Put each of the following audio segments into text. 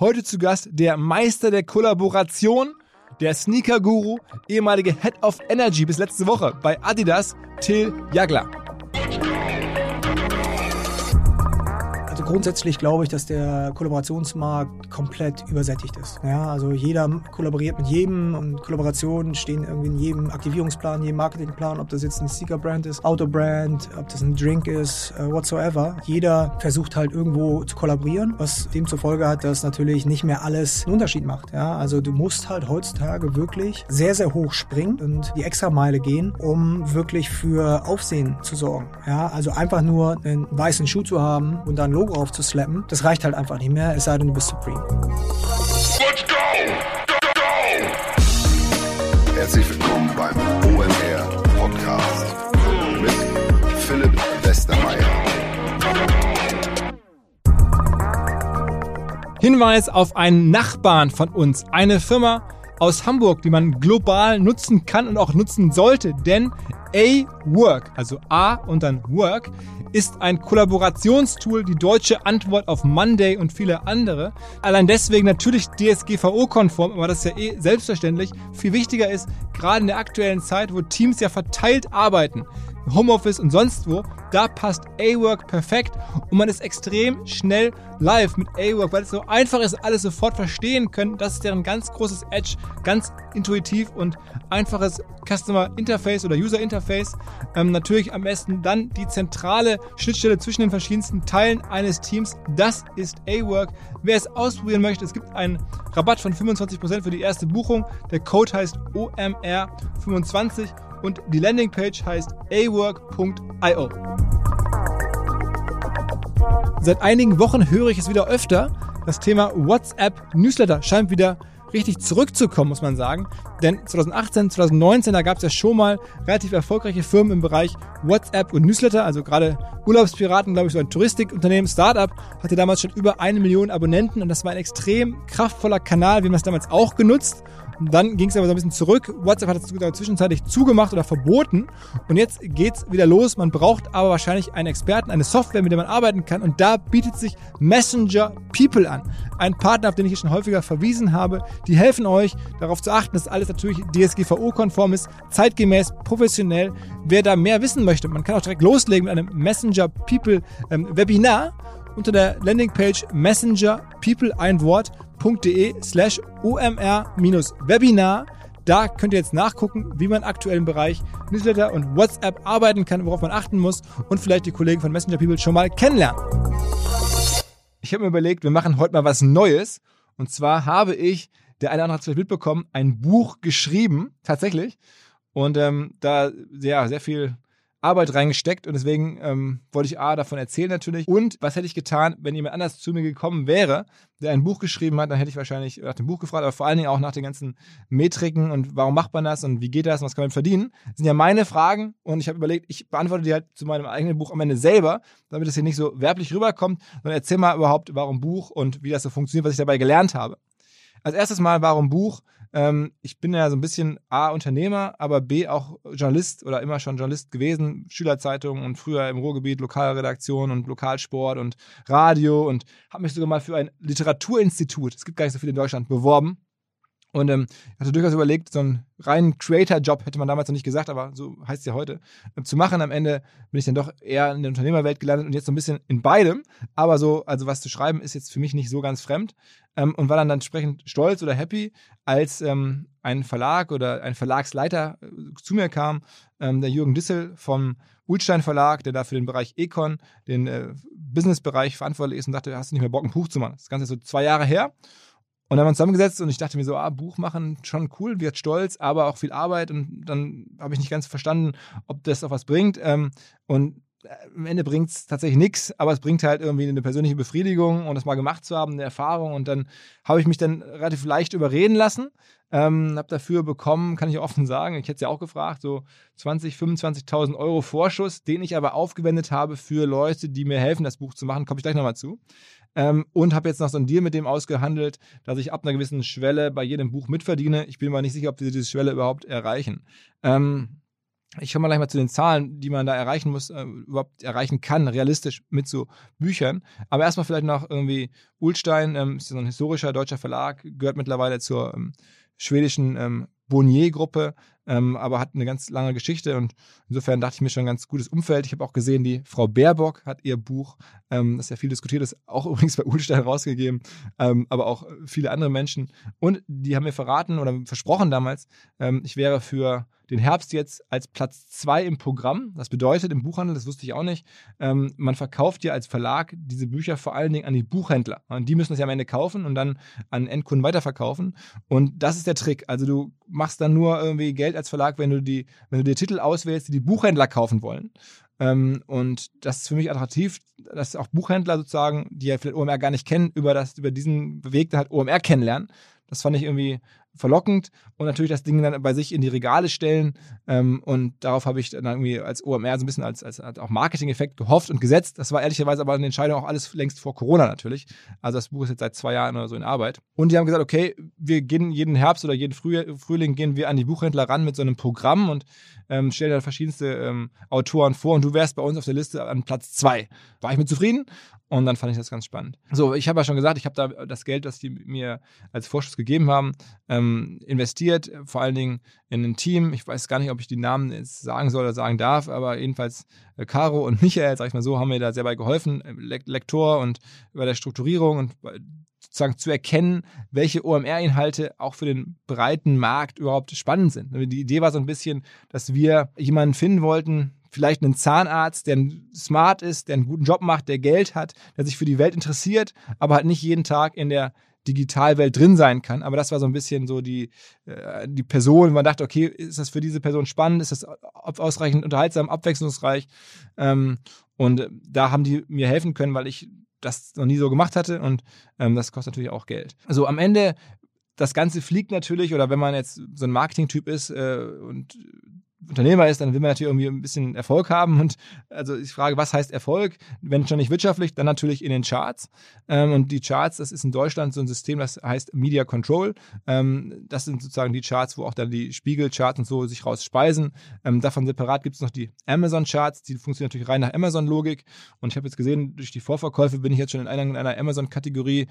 Heute zu Gast der Meister der Kollaboration, der Sneaker-Guru, ehemalige Head of Energy bis letzte Woche bei Adidas, Till Jagler. Grundsätzlich glaube ich, dass der Kollaborationsmarkt komplett übersättigt ist. Ja, also jeder kollaboriert mit jedem und Kollaborationen stehen irgendwie in jedem Aktivierungsplan, jedem Marketingplan, ob das jetzt ein Sneaker-Brand ist, Auto-Brand, ob das ein Drink ist, uh, whatsoever. Jeder versucht halt irgendwo zu kollaborieren, was dem zur Folge hat, dass natürlich nicht mehr alles einen Unterschied macht. Ja, also du musst halt heutzutage wirklich sehr, sehr hoch springen und die Extrameile gehen, um wirklich für Aufsehen zu sorgen. Ja, also einfach nur einen weißen Schuh zu haben und dann ein Logo aufzuslappen, das reicht halt einfach nicht mehr, es sei denn, du bist Supreme. Let's go! Go, go! Herzlich willkommen beim OMR Podcast mit Philipp Westermeier. Hinweis auf einen Nachbarn von uns, eine Firma aus Hamburg, die man global nutzen kann und auch nutzen sollte, denn A-Work, also A und dann Work, ist ein Kollaborationstool, die deutsche Antwort auf Monday und viele andere. Allein deswegen natürlich DSGVO-konform, aber das ist ja eh selbstverständlich. Viel wichtiger ist, gerade in der aktuellen Zeit, wo Teams ja verteilt arbeiten, Homeoffice und sonst wo, da passt A-Work perfekt und man ist extrem schnell live mit A-Work, weil es so einfach ist, alles sofort verstehen können. Das ist deren ganz großes Edge, ganz intuitiv und einfaches Customer Interface oder User Interface. Ähm, natürlich am besten dann die zentrale Schnittstelle zwischen den verschiedensten Teilen eines Teams. Das ist A-Work. Wer es ausprobieren möchte, es gibt einen Rabatt von 25% für die erste Buchung. Der Code heißt OMR25 und die Landingpage heißt awork.io. Seit einigen Wochen höre ich es wieder öfter. Das Thema WhatsApp Newsletter scheint wieder richtig zurückzukommen, muss man sagen. Denn 2018, 2019, da gab es ja schon mal relativ erfolgreiche Firmen im Bereich WhatsApp und Newsletter. Also gerade Urlaubspiraten, glaube ich, so ein Touristikunternehmen, Startup, hatte damals schon über eine Million Abonnenten und das war ein extrem kraftvoller Kanal. Wir haben das damals auch genutzt. Dann ging es aber so ein bisschen zurück. WhatsApp hat es zwischenzeitlich zugemacht oder verboten. Und jetzt geht's wieder los. Man braucht aber wahrscheinlich einen Experten, eine Software, mit der man arbeiten kann. Und da bietet sich Messenger People an. Ein Partner, auf den ich hier schon häufiger verwiesen habe. Die helfen euch, darauf zu achten, dass alles natürlich DSGVO-konform ist, zeitgemäß, professionell. Wer da mehr wissen möchte, man kann auch direkt loslegen mit einem Messenger People ähm, Webinar unter der Landingpage Messenger People ein Wort www.ftf.de slash omr-webinar. Da könnt ihr jetzt nachgucken, wie man aktuell im Bereich Newsletter und WhatsApp arbeiten kann, worauf man achten muss und vielleicht die Kollegen von Messenger People schon mal kennenlernen. Ich habe mir überlegt, wir machen heute mal was Neues. Und zwar habe ich, der eine oder andere hat es vielleicht mitbekommen, ein Buch geschrieben, tatsächlich. Und ähm, da ja, sehr viel Arbeit reingesteckt und deswegen ähm, wollte ich A davon erzählen natürlich. Und was hätte ich getan, wenn jemand anders zu mir gekommen wäre, der ein Buch geschrieben hat, dann hätte ich wahrscheinlich nach dem Buch gefragt, aber vor allen Dingen auch nach den ganzen Metriken und warum macht man das und wie geht das und was kann man verdienen. Das sind ja meine Fragen und ich habe überlegt, ich beantworte die halt zu meinem eigenen Buch am Ende selber, damit es hier nicht so werblich rüberkommt, sondern erzähl mal überhaupt, warum Buch und wie das so funktioniert, was ich dabei gelernt habe. Als erstes mal, warum Buch? Ähm, ich bin ja so ein bisschen A, Unternehmer, aber B, auch Journalist oder immer schon Journalist gewesen, Schülerzeitung und früher im Ruhrgebiet Lokalredaktion und Lokalsport und Radio und habe mich sogar mal für ein Literaturinstitut, es gibt gar nicht so viele in Deutschland, beworben und ähm, ich hatte durchaus überlegt, so einen reinen Creator-Job, hätte man damals noch nicht gesagt, aber so heißt es ja heute, äh, zu machen. Am Ende bin ich dann doch eher in der Unternehmerwelt gelandet und jetzt so ein bisschen in beidem. Aber so, also was zu schreiben, ist jetzt für mich nicht so ganz fremd. Ähm, und war dann, dann entsprechend stolz oder happy, als ähm, ein Verlag oder ein Verlagsleiter äh, zu mir kam, ähm, der Jürgen Dissel vom Ulstein Verlag, der da für den Bereich Econ, den äh, Business-Bereich verantwortlich ist und sagte, hast du nicht mehr Bock, ein Buch zu machen? Das Ganze ist so zwei Jahre her. Und dann haben wir uns zusammengesetzt und ich dachte mir so, ah, Buch machen, schon cool, wird stolz, aber auch viel Arbeit. Und dann habe ich nicht ganz verstanden, ob das auch was bringt. Ähm, und am Ende bringt es tatsächlich nichts, aber es bringt halt irgendwie eine persönliche Befriedigung und das mal gemacht zu haben, eine Erfahrung. Und dann habe ich mich dann relativ leicht überreden lassen. Ähm, habe dafür bekommen, kann ich offen sagen, ich hätte es ja auch gefragt, so 20, 25.000 Euro Vorschuss, den ich aber aufgewendet habe für Leute, die mir helfen, das Buch zu machen. Komme ich gleich nochmal zu. Ähm, und habe jetzt noch so einen Deal mit dem ausgehandelt, dass ich ab einer gewissen Schwelle bei jedem Buch mitverdiene. Ich bin mir nicht sicher, ob wir diese Schwelle überhaupt erreichen. Ähm, ich komme mal gleich mal zu den Zahlen, die man da erreichen muss, äh, überhaupt erreichen kann, realistisch mit so Büchern. Aber erstmal vielleicht noch irgendwie Ulstein, ähm, ist so ein historischer deutscher Verlag, gehört mittlerweile zur ähm, schwedischen ähm, Bonnier-Gruppe, ähm, aber hat eine ganz lange Geschichte und insofern dachte ich mir schon ein ganz gutes Umfeld. Ich habe auch gesehen, die Frau Baerbock hat ihr Buch, ähm, das ja viel diskutiert ist, auch übrigens bei Ulstein rausgegeben, ähm, aber auch viele andere Menschen. Und die haben mir verraten oder versprochen damals, ähm, ich wäre für den Herbst jetzt als Platz zwei im Programm. Das bedeutet im Buchhandel, das wusste ich auch nicht, ähm, man verkauft ja als Verlag diese Bücher vor allen Dingen an die Buchhändler. Und die müssen das ja am Ende kaufen und dann an Endkunden weiterverkaufen. Und das ist der Trick. Also du machst dann nur irgendwie Geld als Verlag, wenn du die, wenn du dir Titel auswählst, die die Buchhändler kaufen wollen. Ähm, und das ist für mich attraktiv, dass auch Buchhändler sozusagen, die ja vielleicht OMR gar nicht kennen, über, das, über diesen Weg halt OMR kennenlernen. Das fand ich irgendwie verlockend und natürlich das Ding dann bei sich in die Regale stellen. Ähm, und darauf habe ich dann irgendwie als OMR so ein bisschen als, als, als auch Marketing-Effekt gehofft und gesetzt. Das war ehrlicherweise aber eine Entscheidung auch alles längst vor Corona natürlich. Also das Buch ist jetzt seit zwei Jahren oder so in Arbeit. Und die haben gesagt, okay, wir gehen jeden Herbst oder jeden Früh Frühling gehen wir an die Buchhändler ran mit so einem Programm und ähm, stellen da verschiedenste ähm, Autoren vor und du wärst bei uns auf der Liste an Platz zwei. War ich mit zufrieden und dann fand ich das ganz spannend. So, ich habe ja schon gesagt, ich habe da das Geld, das die mir als Vorschuss gegeben haben, ähm, investiert, vor allen Dingen in ein Team. Ich weiß gar nicht, ob ich die Namen jetzt sagen soll oder sagen darf, aber jedenfalls äh, Caro und Michael, sag ich mal so, haben mir da sehr bei geholfen, äh, Le Lektor und bei der Strukturierung und sozusagen zu erkennen, welche OMR-Inhalte auch für den breiten Markt überhaupt spannend sind. Die Idee war so ein bisschen, dass wir jemanden finden wollten, vielleicht einen Zahnarzt, der smart ist, der einen guten Job macht, der Geld hat, der sich für die Welt interessiert, aber halt nicht jeden Tag in der Digitalwelt drin sein kann. Aber das war so ein bisschen so die, äh, die Person. Man dachte, okay, ist das für diese Person spannend? Ist das ausreichend unterhaltsam, abwechslungsreich? Ähm, und da haben die mir helfen können, weil ich das noch nie so gemacht hatte und ähm, das kostet natürlich auch Geld. Also am Ende das Ganze fliegt natürlich, oder wenn man jetzt so ein Marketing-Typ ist äh, und Unternehmer ist, dann will man natürlich irgendwie ein bisschen Erfolg haben. Und also ich frage, was heißt Erfolg? Wenn schon nicht wirtschaftlich, dann natürlich in den Charts. Ähm, und die Charts, das ist in Deutschland so ein System, das heißt Media Control. Ähm, das sind sozusagen die Charts, wo auch dann die Spiegel-Charts und so sich rausspeisen. Ähm, davon separat gibt es noch die Amazon-Charts, die funktionieren natürlich rein nach Amazon-Logik. Und ich habe jetzt gesehen, durch die Vorverkäufe bin ich jetzt schon in einer, in einer Amazon-Kategorie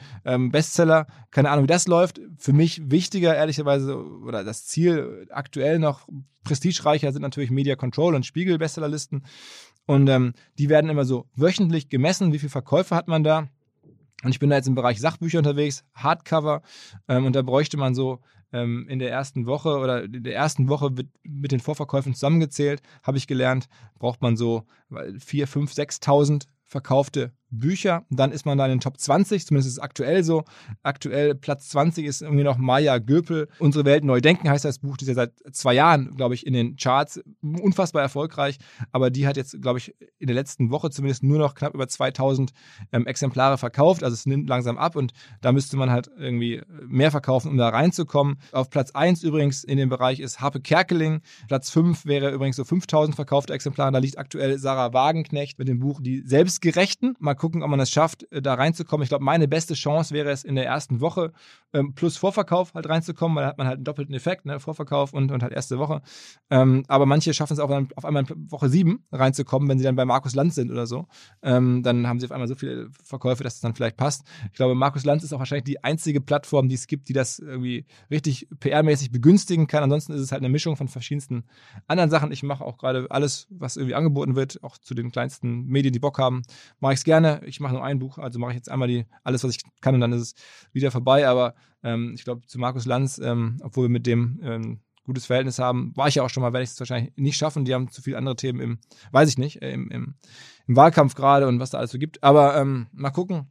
Bestseller. Keine Ahnung, wie das läuft. Für mich wichtiger, ehrlicherweise, oder das Ziel aktuell noch prestigereicher sind natürlich Media Control und Spiegel Bestsellerlisten. Und ähm, die werden immer so wöchentlich gemessen, wie viele Verkäufe hat man da. Und ich bin da jetzt im Bereich Sachbücher unterwegs, Hardcover. Ähm, und da bräuchte man so ähm, in der ersten Woche oder in der ersten Woche wird mit den Vorverkäufen zusammengezählt, habe ich gelernt, braucht man so 4, 5, 6.000 verkaufte Bücher. Dann ist man da in den Top 20, zumindest ist es aktuell so. Aktuell Platz 20 ist irgendwie noch Maya Göpel. Unsere Welt neu denken heißt das Buch, das ist ja seit zwei Jahren, glaube ich, in den Charts. Unfassbar erfolgreich. Aber die hat jetzt, glaube ich, in der letzten Woche zumindest nur noch knapp über 2000 ähm, Exemplare verkauft. Also es nimmt langsam ab und da müsste man halt irgendwie mehr verkaufen, um da reinzukommen. Auf Platz 1 übrigens in dem Bereich ist Harpe Kerkeling. Platz 5 wäre übrigens so 5000 verkaufte Exemplare. Da liegt aktuell Sarah Wagenknecht mit dem Buch Die Selbstgerechten. Mal gucken, ob man es schafft, äh, da reinzukommen. Ich glaube, meine beste Chance wäre es in der ersten Woche ähm, plus Vorverkauf halt reinzukommen, weil da hat man halt einen doppelten Effekt, ne? Vorverkauf und, und halt erste Woche. Ähm, aber manche schaffen es auch dann auf einmal in Woche sieben reinzukommen, wenn sie dann bei Markus Lanz sind oder so. Ähm, dann haben sie auf einmal so viele Verkäufe, dass es dann vielleicht passt. Ich glaube, Markus Lanz ist auch wahrscheinlich die einzige Plattform, die es gibt, die das irgendwie richtig PR-mäßig begünstigen kann. Ansonsten ist es halt eine Mischung von verschiedensten anderen Sachen. Ich mache auch gerade alles, was irgendwie angeboten wird, auch zu den kleinsten Medien, die Bock haben, mache ich es gerne. Ich mache nur ein Buch, also mache ich jetzt einmal die, alles, was ich kann und dann ist es wieder vorbei. Aber ähm, ich glaube, zu Markus Lanz, ähm, obwohl wir mit dem ähm, gutes Verhältnis haben, war ich ja auch schon mal, werde ich es wahrscheinlich nicht schaffen. Die haben zu viele andere Themen im, weiß ich nicht, äh, im, im, im Wahlkampf gerade und was da alles so gibt. Aber ähm, mal gucken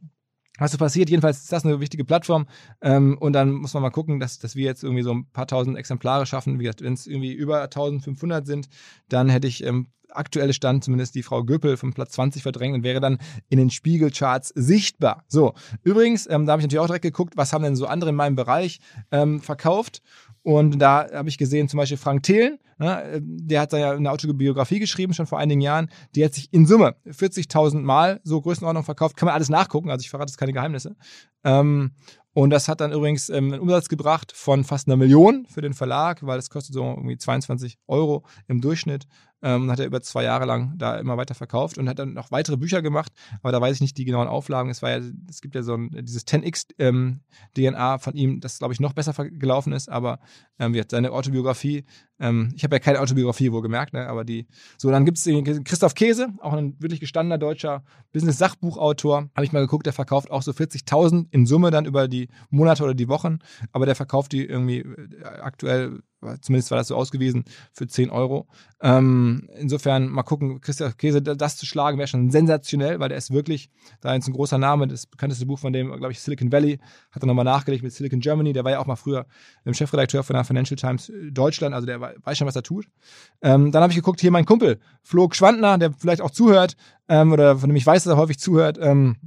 was so passiert. Jedenfalls ist das eine wichtige Plattform. Ähm, und dann muss man mal gucken, dass, dass wir jetzt irgendwie so ein paar tausend Exemplare schaffen. Wie gesagt, wenn es irgendwie über 1500 sind, dann hätte ich ähm, aktuelle Stand zumindest die Frau Göppel vom Platz 20 verdrängt und wäre dann in den Spiegelcharts sichtbar. So, übrigens, ähm, da habe ich natürlich auch direkt geguckt, was haben denn so andere in meinem Bereich ähm, verkauft. Und da habe ich gesehen, zum Beispiel Frank Thelen, ne, der hat da ja eine Autobiografie geschrieben, schon vor einigen Jahren. Die hat sich in Summe 40.000 Mal so Größenordnung verkauft. Kann man alles nachgucken, also ich verrate jetzt keine Geheimnisse. Ähm, Und das hat dann übrigens ähm, einen Umsatz gebracht von fast einer Million für den Verlag, weil es kostet so irgendwie 22 Euro im Durchschnitt. Ähm, hat er über zwei Jahre lang da immer weiter verkauft und hat dann noch weitere Bücher gemacht, aber da weiß ich nicht die genauen Auflagen. Es war ja, es gibt ja so ein, dieses 10x ähm, DNA von ihm, das glaube ich noch besser gelaufen ist, aber ähm, wie hat seine Autobiografie, ähm, ich habe ja keine Autobiografie wohl gemerkt, ne, aber die, so dann gibt es Christoph Käse, auch ein wirklich gestandener deutscher Business-Sachbuchautor, habe ich mal geguckt, der verkauft auch so 40.000 in Summe dann über die Monate oder die Wochen, aber der verkauft die irgendwie äh, aktuell zumindest war das so ausgewiesen, für 10 Euro. Ähm, insofern mal gucken, Christian Käse, das zu schlagen wäre schon sensationell, weil der ist wirklich, da ist ein großer Name, das bekannteste Buch von dem, glaube ich, Silicon Valley, hat er nochmal nachgelegt mit Silicon Germany, der war ja auch mal früher Chefredakteur von der Financial Times Deutschland, also der weiß schon, was er tut. Ähm, dann habe ich geguckt, hier mein Kumpel, Flo Schwandner, der vielleicht auch zuhört, ähm, oder von dem ich weiß, dass er häufig zuhört, ähm,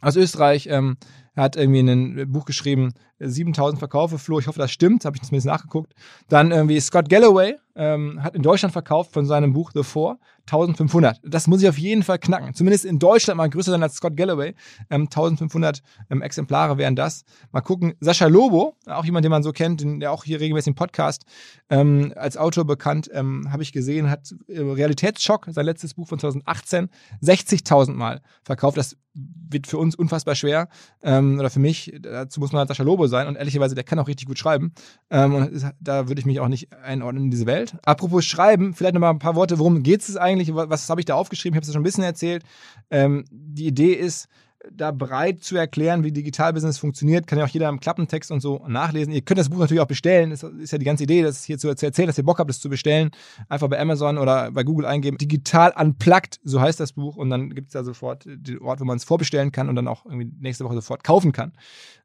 aus Österreich, ähm, er hat irgendwie ein Buch geschrieben, 7000 Verkaufe, Flo, ich hoffe, das stimmt, habe ich zumindest nachgeguckt. Dann irgendwie Scott Galloway ähm, hat in Deutschland verkauft von seinem Buch The Four 1500. Das muss ich auf jeden Fall knacken. Zumindest in Deutschland mal größer sein als Scott Galloway. Ähm, 1500 ähm, Exemplare wären das. Mal gucken. Sascha Lobo, auch jemand, den man so kennt, der auch hier regelmäßig im Podcast ähm, als Autor bekannt, ähm, habe ich gesehen, hat äh, Realitätsschock, sein letztes Buch von 2018, 60.000 Mal verkauft. Das wird für uns unfassbar schwer. Ähm, oder für mich. Dazu muss man halt Sascha Lobo sein. Und ehrlicherweise, der kann auch richtig gut schreiben. Ähm, und da würde ich mich auch nicht einordnen in diese Welt. Apropos Schreiben, vielleicht noch mal ein paar Worte. Worum geht es eigentlich? Was, was habe ich da aufgeschrieben? Ich habe es schon ein bisschen erzählt. Ähm, die Idee ist, da breit zu erklären, wie Digitalbusiness funktioniert, kann ja auch jeder im Klappentext und so nachlesen. Ihr könnt das Buch natürlich auch bestellen. Das ist ja die ganze Idee, das hier zu erzählen, dass ihr Bock habt, das zu bestellen. Einfach bei Amazon oder bei Google eingeben. Digital unplugged, so heißt das Buch. Und dann gibt es da sofort den Ort, wo man es vorbestellen kann und dann auch irgendwie nächste Woche sofort kaufen kann.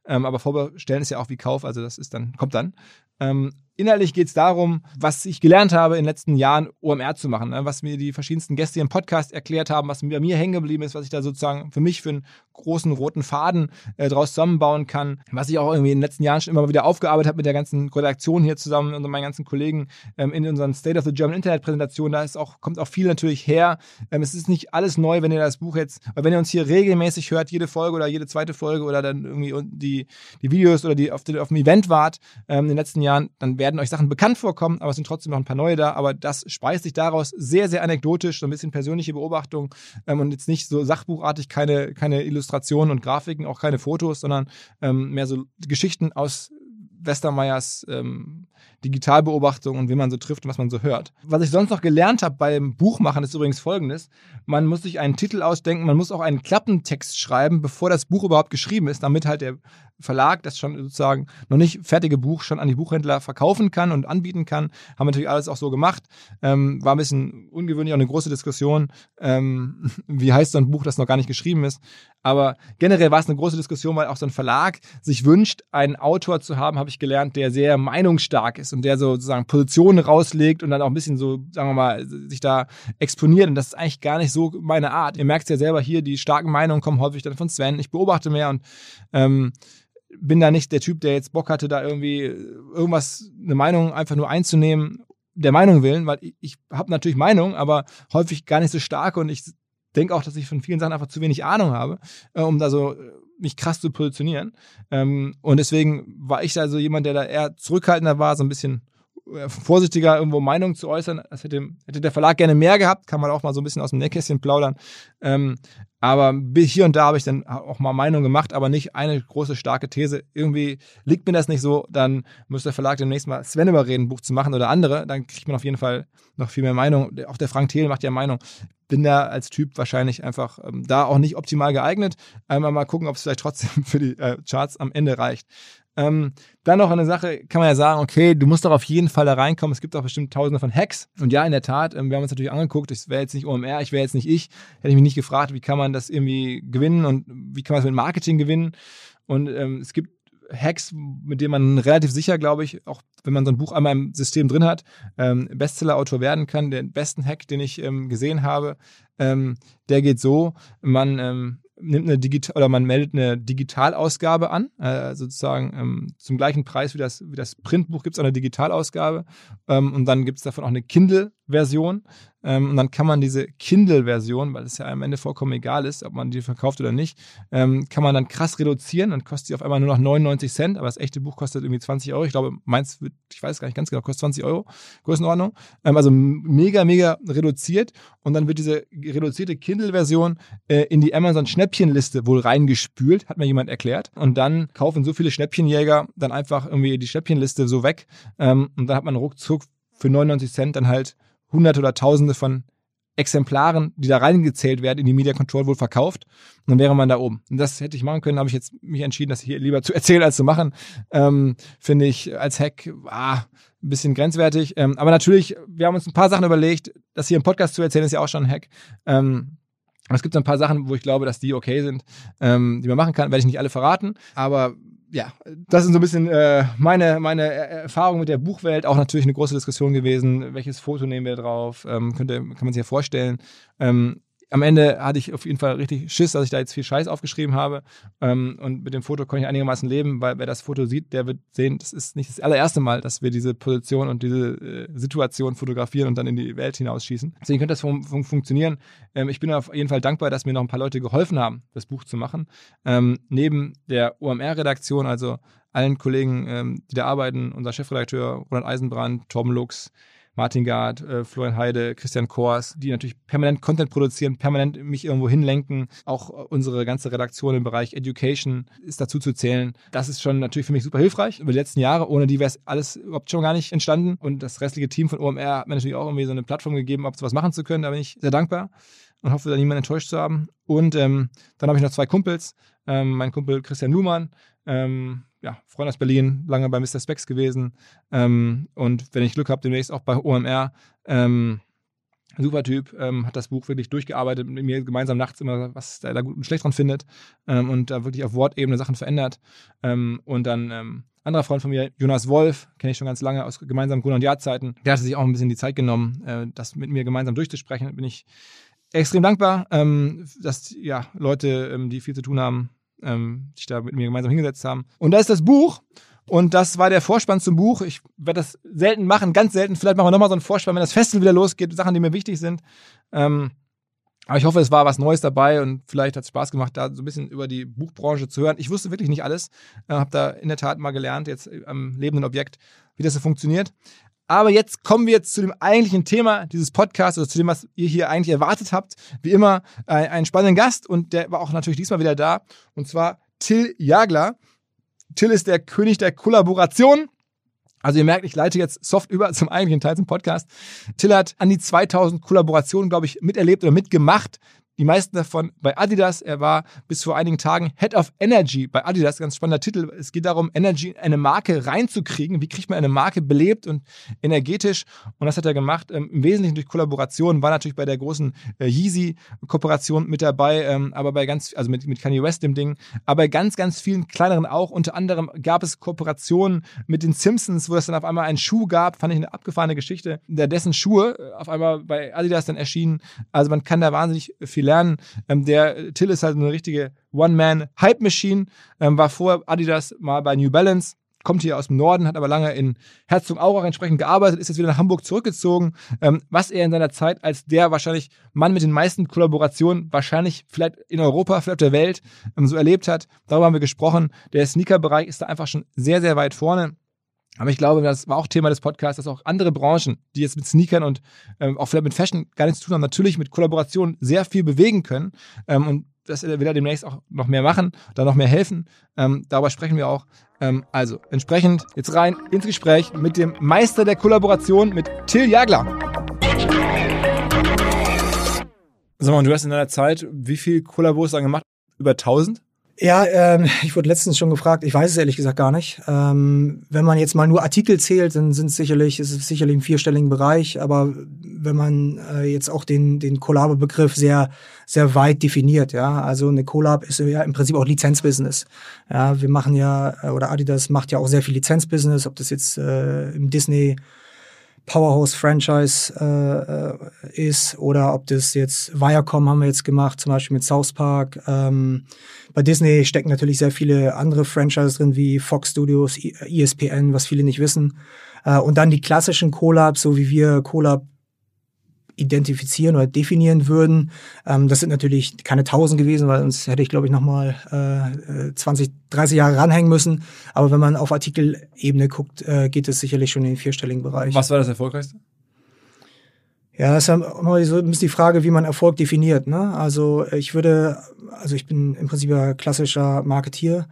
Ähm, aber vorbestellen ist ja auch wie Kauf, also das ist dann, kommt dann. Ähm, Inhaltlich geht es darum, was ich gelernt habe in den letzten Jahren, OMR zu machen, ne? was mir die verschiedensten Gäste im Podcast erklärt haben, was mir, mir hängen geblieben ist, was ich da sozusagen für mich für einen großen roten Faden äh, draus zusammenbauen kann, was ich auch irgendwie in den letzten Jahren schon immer wieder aufgearbeitet habe mit der ganzen Redaktion hier zusammen und meinen ganzen Kollegen ähm, in unseren State of the German Internet Präsentationen. Da ist auch, kommt auch viel natürlich her. Ähm, es ist nicht alles neu, wenn ihr das Buch jetzt, wenn ihr uns hier regelmäßig hört, jede Folge oder jede zweite Folge oder dann irgendwie die, die Videos oder die auf, die, auf dem Event wart ähm, in den letzten Jahren, dann werden euch Sachen bekannt vorkommen, aber es sind trotzdem noch ein paar neue da. Aber das speist sich daraus sehr, sehr anekdotisch, so ein bisschen persönliche Beobachtung ähm, und jetzt nicht so sachbuchartig, keine, keine Illustrationen und Grafiken, auch keine Fotos, sondern ähm, mehr so Geschichten aus Westermeyers ähm, Digitalbeobachtung und wie man so trifft und was man so hört. Was ich sonst noch gelernt habe beim Buchmachen ist übrigens folgendes. Man muss sich einen Titel ausdenken, man muss auch einen Klappentext schreiben, bevor das Buch überhaupt geschrieben ist, damit halt der Verlag das schon sozusagen noch nicht fertige Buch schon an die Buchhändler verkaufen kann und anbieten kann. Haben wir natürlich alles auch so gemacht. Ähm, war ein bisschen ungewöhnlich, auch eine große Diskussion. Ähm, wie heißt so ein Buch, das noch gar nicht geschrieben ist? Aber generell war es eine große Diskussion, weil auch so ein Verlag sich wünscht, einen Autor zu haben, habe ich gelernt, der sehr meinungsstark ist und der so sozusagen Positionen rauslegt und dann auch ein bisschen so, sagen wir mal, sich da exponiert. Und das ist eigentlich gar nicht so meine Art. Ihr merkt es ja selber hier, die starken Meinungen kommen häufig dann von Sven. Ich beobachte mehr und ähm, bin da nicht der Typ, der jetzt Bock hatte, da irgendwie irgendwas, eine Meinung einfach nur einzunehmen, der Meinung willen, weil ich, ich habe natürlich Meinung, aber häufig gar nicht so stark und ich denke auch, dass ich von vielen Sachen einfach zu wenig Ahnung habe, äh, um da so äh, mich krass zu positionieren. Ähm, und deswegen war ich da so jemand, der da eher zurückhaltender war, so ein bisschen vorsichtiger irgendwo Meinung zu äußern. Das hätte, hätte der Verlag gerne mehr gehabt, kann man auch mal so ein bisschen aus dem Nähkästchen plaudern. Ähm, aber hier und da habe ich dann auch mal Meinung gemacht, aber nicht eine große, starke These. Irgendwie liegt mir das nicht so, dann muss der Verlag demnächst mal Sven überreden, ein Buch zu machen oder andere. Dann kriegt man auf jeden Fall noch viel mehr Meinung. Auch der Frank Thiel macht ja Meinung. Bin da als Typ wahrscheinlich einfach ähm, da auch nicht optimal geeignet. Einmal mal gucken, ob es vielleicht trotzdem für die äh, Charts am Ende reicht. Ähm, dann noch eine Sache, kann man ja sagen, okay, du musst doch auf jeden Fall da reinkommen. Es gibt auch bestimmt tausende von Hacks. Und ja, in der Tat, ähm, wir haben uns natürlich angeguckt, ich wäre jetzt nicht OMR, ich wäre jetzt nicht ich. Hätte ich mich nicht gefragt, wie kann man das irgendwie gewinnen und wie kann man es mit Marketing gewinnen. Und ähm, es gibt Hacks, mit denen man relativ sicher, glaube ich, auch wenn man so ein Buch einmal im System drin hat, ähm, Bestseller-Autor werden kann. Der besten Hack, den ich ähm, gesehen habe, ähm, der geht so, man ähm, nimmt eine digital oder man meldet eine Digitalausgabe an, äh, sozusagen ähm, zum gleichen Preis wie das, wie das Printbuch gibt es eine Digitalausgabe ähm, und dann gibt es davon auch eine Kindle-Version Ähm, und dann kann man diese Kindle-Version, weil es ja am Ende vollkommen egal ist, ob man die verkauft oder nicht, ähm, kann man dann krass reduzieren. Dann kostet sie auf einmal nur noch 99 Cent, aber das echte Buch kostet irgendwie 20 Euro. Ich glaube, meins wird, ich weiß gar nicht ganz genau, kostet 20 Euro, Größenordnung. Ähm, also mega, mega reduziert. Und dann wird diese reduzierte Kindle-Version äh, in die Amazon-Schnäppchenliste wohl reingespült, hat mir jemand erklärt. Und dann kaufen so viele Schnäppchenjäger dann einfach irgendwie die Schnäppchenliste so weg. Ähm, und dann hat man ruckzuck für 99 Cent dann halt hunderte oder tausende von Exemplaren, die da reingezählt werden, in die Media Control wohl verkauft. Und dann wäre man da oben. Und das hätte ich machen können, habe ich jetzt mich entschieden, das hier lieber zu erzählen als zu machen. Ähm, Finde ich als Hack ah, ein bisschen grenzwertig. Ähm, aber natürlich, wir haben uns ein paar Sachen überlegt. Das hier im Podcast zu erzählen, ist ja auch schon ein Hack. Ähm, es gibt so ein paar Sachen, wo ich glaube, dass die okay sind, ähm, die man machen kann. Werde ich nicht alle verraten. Aber ja, das sind so ein bisschen äh, meine, meine Erfahrung mit der Buchwelt. Auch natürlich eine große Diskussion gewesen. Welches Foto nehmen wir drauf? Ähm, könnte, kann man sich ja vorstellen. Ähm, am Ende hatte ich auf jeden Fall richtig Schiss, dass ich da jetzt viel Scheiß aufgeschrieben habe. Ähm, und mit dem Foto konnte ich einigermaßen leben, weil wer das Foto sieht, der wird sehen, das ist nicht das allererste Mal, dass wir diese Position und diese äh, Situation fotografieren und dann in die Welt hinausschießen. Deswegen könnte das fun fun funktionieren. Ähm, ich bin auf jeden Fall dankbar, dass mir noch ein paar Leute geholfen haben, das Buch zu machen. Ähm, neben der OMR-Redaktion, also allen Kollegen, ähm, die da arbeiten, unser Chefredakteur Roland Eisenbrand, Tom Lux, Martin Gard, äh, Florian Heide, Christian Kors, die natürlich permanent Content produzieren, permanent mich irgendwo hinlenken. Auch unsere ganze Redaktion im Bereich Education ist dazu zu zählen. Das ist schon natürlich für mich super hilfreich über die letzten Jahre. Ohne die wäre es alles überhaupt schon gar nicht entstanden. Und das restliche Team von OMR hat mir natürlich auch irgendwie so eine Plattform gegeben, ob sowas machen zu können. Da bin ich sehr dankbar und hoffe, da niemand enttäuscht zu haben. Und ähm, dann habe ich noch zwei Kumpels. Ähm, mein Kumpel Christian Luhmann, ähm, ja, Freund aus Berlin, lange bei Mr. Specs gewesen. Ähm, und wenn ich Glück habe, demnächst auch bei OMR. Ähm, super Typ, ähm, hat das Buch wirklich durchgearbeitet, mit mir gemeinsam nachts immer, was er da gut und schlecht dran findet ähm, und da wirklich auf Wortebene Sachen verändert. Ähm, und dann ähm, anderer Freund von mir, Jonas Wolf, kenne ich schon ganz lange aus gemeinsamen Grund- und Jahrzeiten, der hatte sich auch ein bisschen die Zeit genommen, äh, das mit mir gemeinsam durchzusprechen. Bin ich extrem dankbar, ähm, dass ja Leute, ähm, die viel zu tun haben, ähm, sich da mit mir gemeinsam hingesetzt haben. Und da ist das Buch. Und das war der Vorspann zum Buch. Ich werde das selten machen, ganz selten. Vielleicht machen wir nochmal so einen Vorspann, wenn das Festival wieder losgeht, Sachen, die mir wichtig sind. Ähm, aber ich hoffe, es war was Neues dabei und vielleicht hat es Spaß gemacht, da so ein bisschen über die Buchbranche zu hören. Ich wusste wirklich nicht alles, äh, habe da in der Tat mal gelernt, jetzt am lebenden Objekt, wie das so funktioniert. Aber jetzt kommen wir jetzt zu dem eigentlichen Thema dieses Podcasts, oder zu dem, was ihr hier eigentlich erwartet habt. Wie immer äh, einen spannenden Gast und der war auch natürlich diesmal wieder da. Und zwar Till Jagler. Till ist der König der Kollaboration. Also ihr merkt, ich leite jetzt soft über zum eigentlichen Teil zum Podcast. Till hat an die 2000 Kollaborationen, glaube ich, miterlebt oder mitgemacht die meisten davon bei Adidas. Er war bis vor einigen Tagen Head of Energy bei Adidas. Ganz spannender Titel. Es geht darum, Energy, eine Marke reinzukriegen. Wie kriegt man eine Marke belebt und energetisch? Und das hat er gemacht. Ähm, Im Wesentlichen durch Kollaboration. War natürlich bei der großen äh, Yeezy-Kooperation mit dabei, ähm, aber bei ganz, also mit, mit Kanye West dem Ding, aber bei ganz, ganz vielen kleineren auch. Unter anderem gab es Kooperationen mit den Simpsons, wo es dann auf einmal einen Schuh gab. Fand ich eine abgefahrene Geschichte, der dessen Schuhe äh, auf einmal bei Adidas dann erschienen. Also man kann da wahnsinnig viel lernen. Ähm, der Till ist halt eine richtige One-Man-Hype-Machine, ähm, war vor Adidas mal bei New Balance kommt hier aus dem Norden, hat aber lange in Herzogenaurach entsprechend gearbeitet, ist jetzt wieder nach Hamburg zurückgezogen. Ähm, was er in seiner Zeit als der wahrscheinlich Mann mit den meisten Kollaborationen, wahrscheinlich vielleicht in Europa, vielleicht auf der Welt, ähm, so erlebt hat, darüber haben wir gesprochen. Der Sneaker-Bereich ist da einfach schon sehr, sehr weit vorne. Aber ich glaube, das war auch Thema des Podcasts, dass auch andere Branchen, die jetzt mit Sneakern und ähm, auch vielleicht mit Fashion gar nichts zu tun haben, natürlich mit Kollaborationen sehr viel bewegen können. Ähm, und das will er demnächst auch noch mehr machen, da noch mehr helfen. Ähm, darüber sprechen wir auch. Ähm, also entsprechend jetzt rein ins Gespräch mit dem Meister der Kollaboration, mit Till Jagler. Sag mal, du hast in deiner Zeit wie viel Kollabos dann gemacht? Über 1000? Ja, ähm, ich wurde letztens schon gefragt, ich weiß es ehrlich gesagt gar nicht. Ähm, wenn man jetzt mal nur Artikel zählt, dann sind es sicherlich, ist es sicherlich im vierstelligen Bereich, aber wenn man äh, jetzt auch den, den Collab-Begriff sehr, sehr weit definiert, ja, also eine Collab ist ja im Prinzip auch Lizenzbusiness. Ja, wir machen ja, äh, oder Adidas macht ja auch sehr viel Lizenzbusiness, ob das jetzt äh, im Disney Powerhouse-Franchise äh, äh, ist oder ob das jetzt Viacom haben wir jetzt gemacht, zum Beispiel mit South Park. Ähm, bei Disney stecken natürlich sehr viele andere Franchises drin, wie Fox Studios, ESPN, was viele nicht wissen. Äh, und dann die klassischen Collabs, so wie wir Collab identifizieren oder definieren würden. Ähm, das sind natürlich keine tausend gewesen, weil sonst hätte ich, glaube ich, nochmal äh, 20, 30 Jahre ranhängen müssen. Aber wenn man auf Artikelebene guckt, äh, geht es sicherlich schon in den vierstelligen Bereich. Was war das erfolgreichste? Ja, das ist ja immer so ein bisschen die Frage, wie man Erfolg definiert. Ne? Also ich würde, also ich bin im Prinzip ja klassischer Marketier,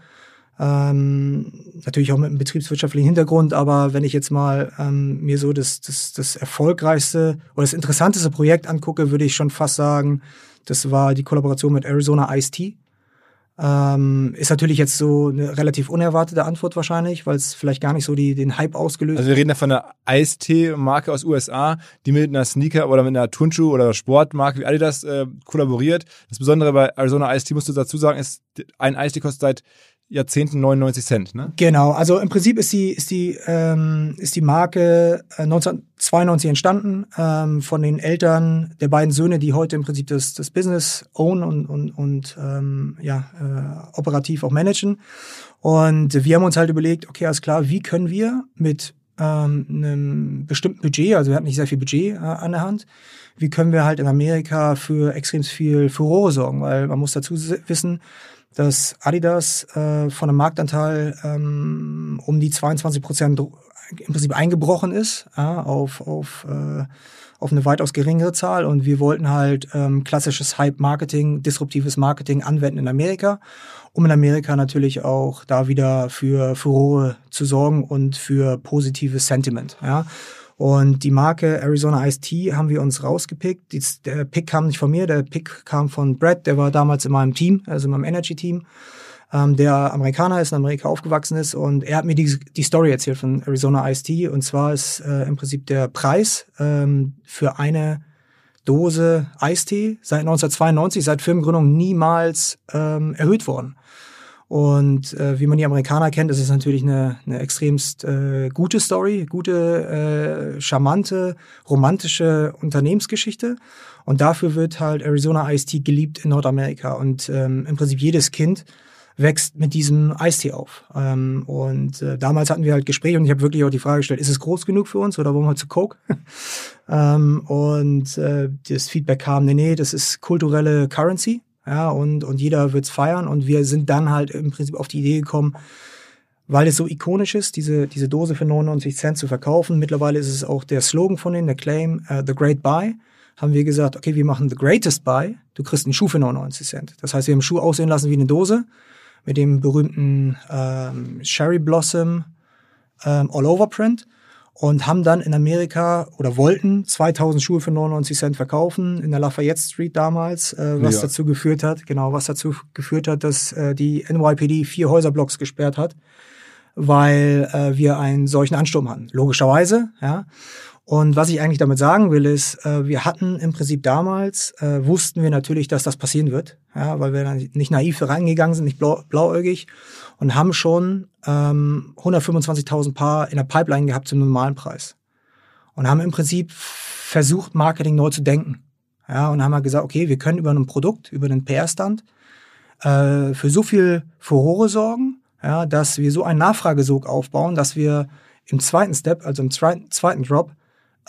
ähm, natürlich auch mit einem betriebswirtschaftlichen Hintergrund, aber wenn ich jetzt mal ähm, mir so das, das, das erfolgreichste oder das interessanteste Projekt angucke, würde ich schon fast sagen, das war die Kollaboration mit Arizona Ice Tea. Ähm, ist natürlich jetzt so eine relativ unerwartete Antwort wahrscheinlich, weil es vielleicht gar nicht so die, den Hype ausgelöst hat. Also wir reden da von einer Eistee-Marke aus USA, die mit einer Sneaker oder mit einer Turnschuh- oder Sportmarke wie Adidas äh, kollaboriert. Das Besondere bei Arizona Tea, musst du dazu sagen, ist, ein Eistee kostet seit Jahrzehnten 99 Cent, ne? Genau, also im Prinzip ist die, ist die, ähm, ist die Marke 1992 äh, entstanden ähm, von den Eltern der beiden Söhne, die heute im Prinzip das, das Business own und, und, und ähm, ja, äh, operativ auch managen. Und wir haben uns halt überlegt, okay, alles klar, wie können wir mit ähm, einem bestimmten Budget, also wir hatten nicht sehr viel Budget äh, an der Hand, wie können wir halt in Amerika für extrem viel Furore sorgen, weil man muss dazu wissen, dass Adidas äh, von einem Marktanteil ähm, um die 22 Prozent im Prinzip eingebrochen ist ja, auf, auf, äh, auf eine weitaus geringere Zahl und wir wollten halt ähm, klassisches Hype-Marketing, disruptives Marketing anwenden in Amerika, um in Amerika natürlich auch da wieder für Furore zu sorgen und für positives Sentiment. Ja. Und die Marke Arizona Ice Tea haben wir uns rausgepickt. Die, der Pick kam nicht von mir, der Pick kam von Brad, der war damals in meinem Team, also in meinem Energy-Team, ähm, der Amerikaner ist, in Amerika aufgewachsen ist. Und er hat mir die, die Story erzählt von Arizona Ice Tea. Und zwar ist äh, im Prinzip der Preis ähm, für eine Dose Eistee seit 1992, seit Firmengründung niemals ähm, erhöht worden. Und äh, wie man die Amerikaner kennt, ist es natürlich eine, eine extremst äh, gute Story, gute, äh, charmante, romantische Unternehmensgeschichte. Und dafür wird halt Arizona Ice Tea geliebt in Nordamerika. Und ähm, im Prinzip jedes Kind wächst mit diesem Eistee auf. Ähm, und äh, damals hatten wir halt Gespräche und ich habe wirklich auch die Frage gestellt, ist es groß genug für uns oder wollen wir zu Coke? ähm, und äh, das Feedback kam, nee, nee, das ist kulturelle Currency. Ja, und, und jeder wird's feiern. Und wir sind dann halt im Prinzip auf die Idee gekommen, weil es so ikonisch ist, diese, diese Dose für 99 Cent zu verkaufen. Mittlerweile ist es auch der Slogan von denen, der Claim, uh, The Great Buy. Haben wir gesagt, okay, wir machen The Greatest Buy. Du kriegst einen Schuh für 99 Cent. Das heißt, wir haben einen Schuh aussehen lassen wie eine Dose mit dem berühmten ähm, Sherry Blossom ähm, All-Over Print und haben dann in Amerika oder wollten 2000 Schuhe für 99 Cent verkaufen in der Lafayette Street damals, äh, was ja. dazu geführt hat, genau, was dazu geführt hat, dass äh, die NYPD vier Häuserblocks gesperrt hat, weil äh, wir einen solchen Ansturm hatten. Logischerweise, ja. Und was ich eigentlich damit sagen will, ist, äh, wir hatten im Prinzip damals, äh, wussten wir natürlich, dass das passieren wird, ja, weil wir dann nicht naiv reingegangen sind, nicht blau, blauäugig und haben schon ähm, 125.000 Paar in der Pipeline gehabt zum normalen Preis. Und haben im Prinzip versucht, Marketing neu zu denken. Ja, und haben halt gesagt, okay, wir können über ein Produkt, über einen PR-Stand äh, für so viel Furore sorgen, ja, dass wir so einen Nachfragesog aufbauen, dass wir im zweiten Step, also im zweiten Drop,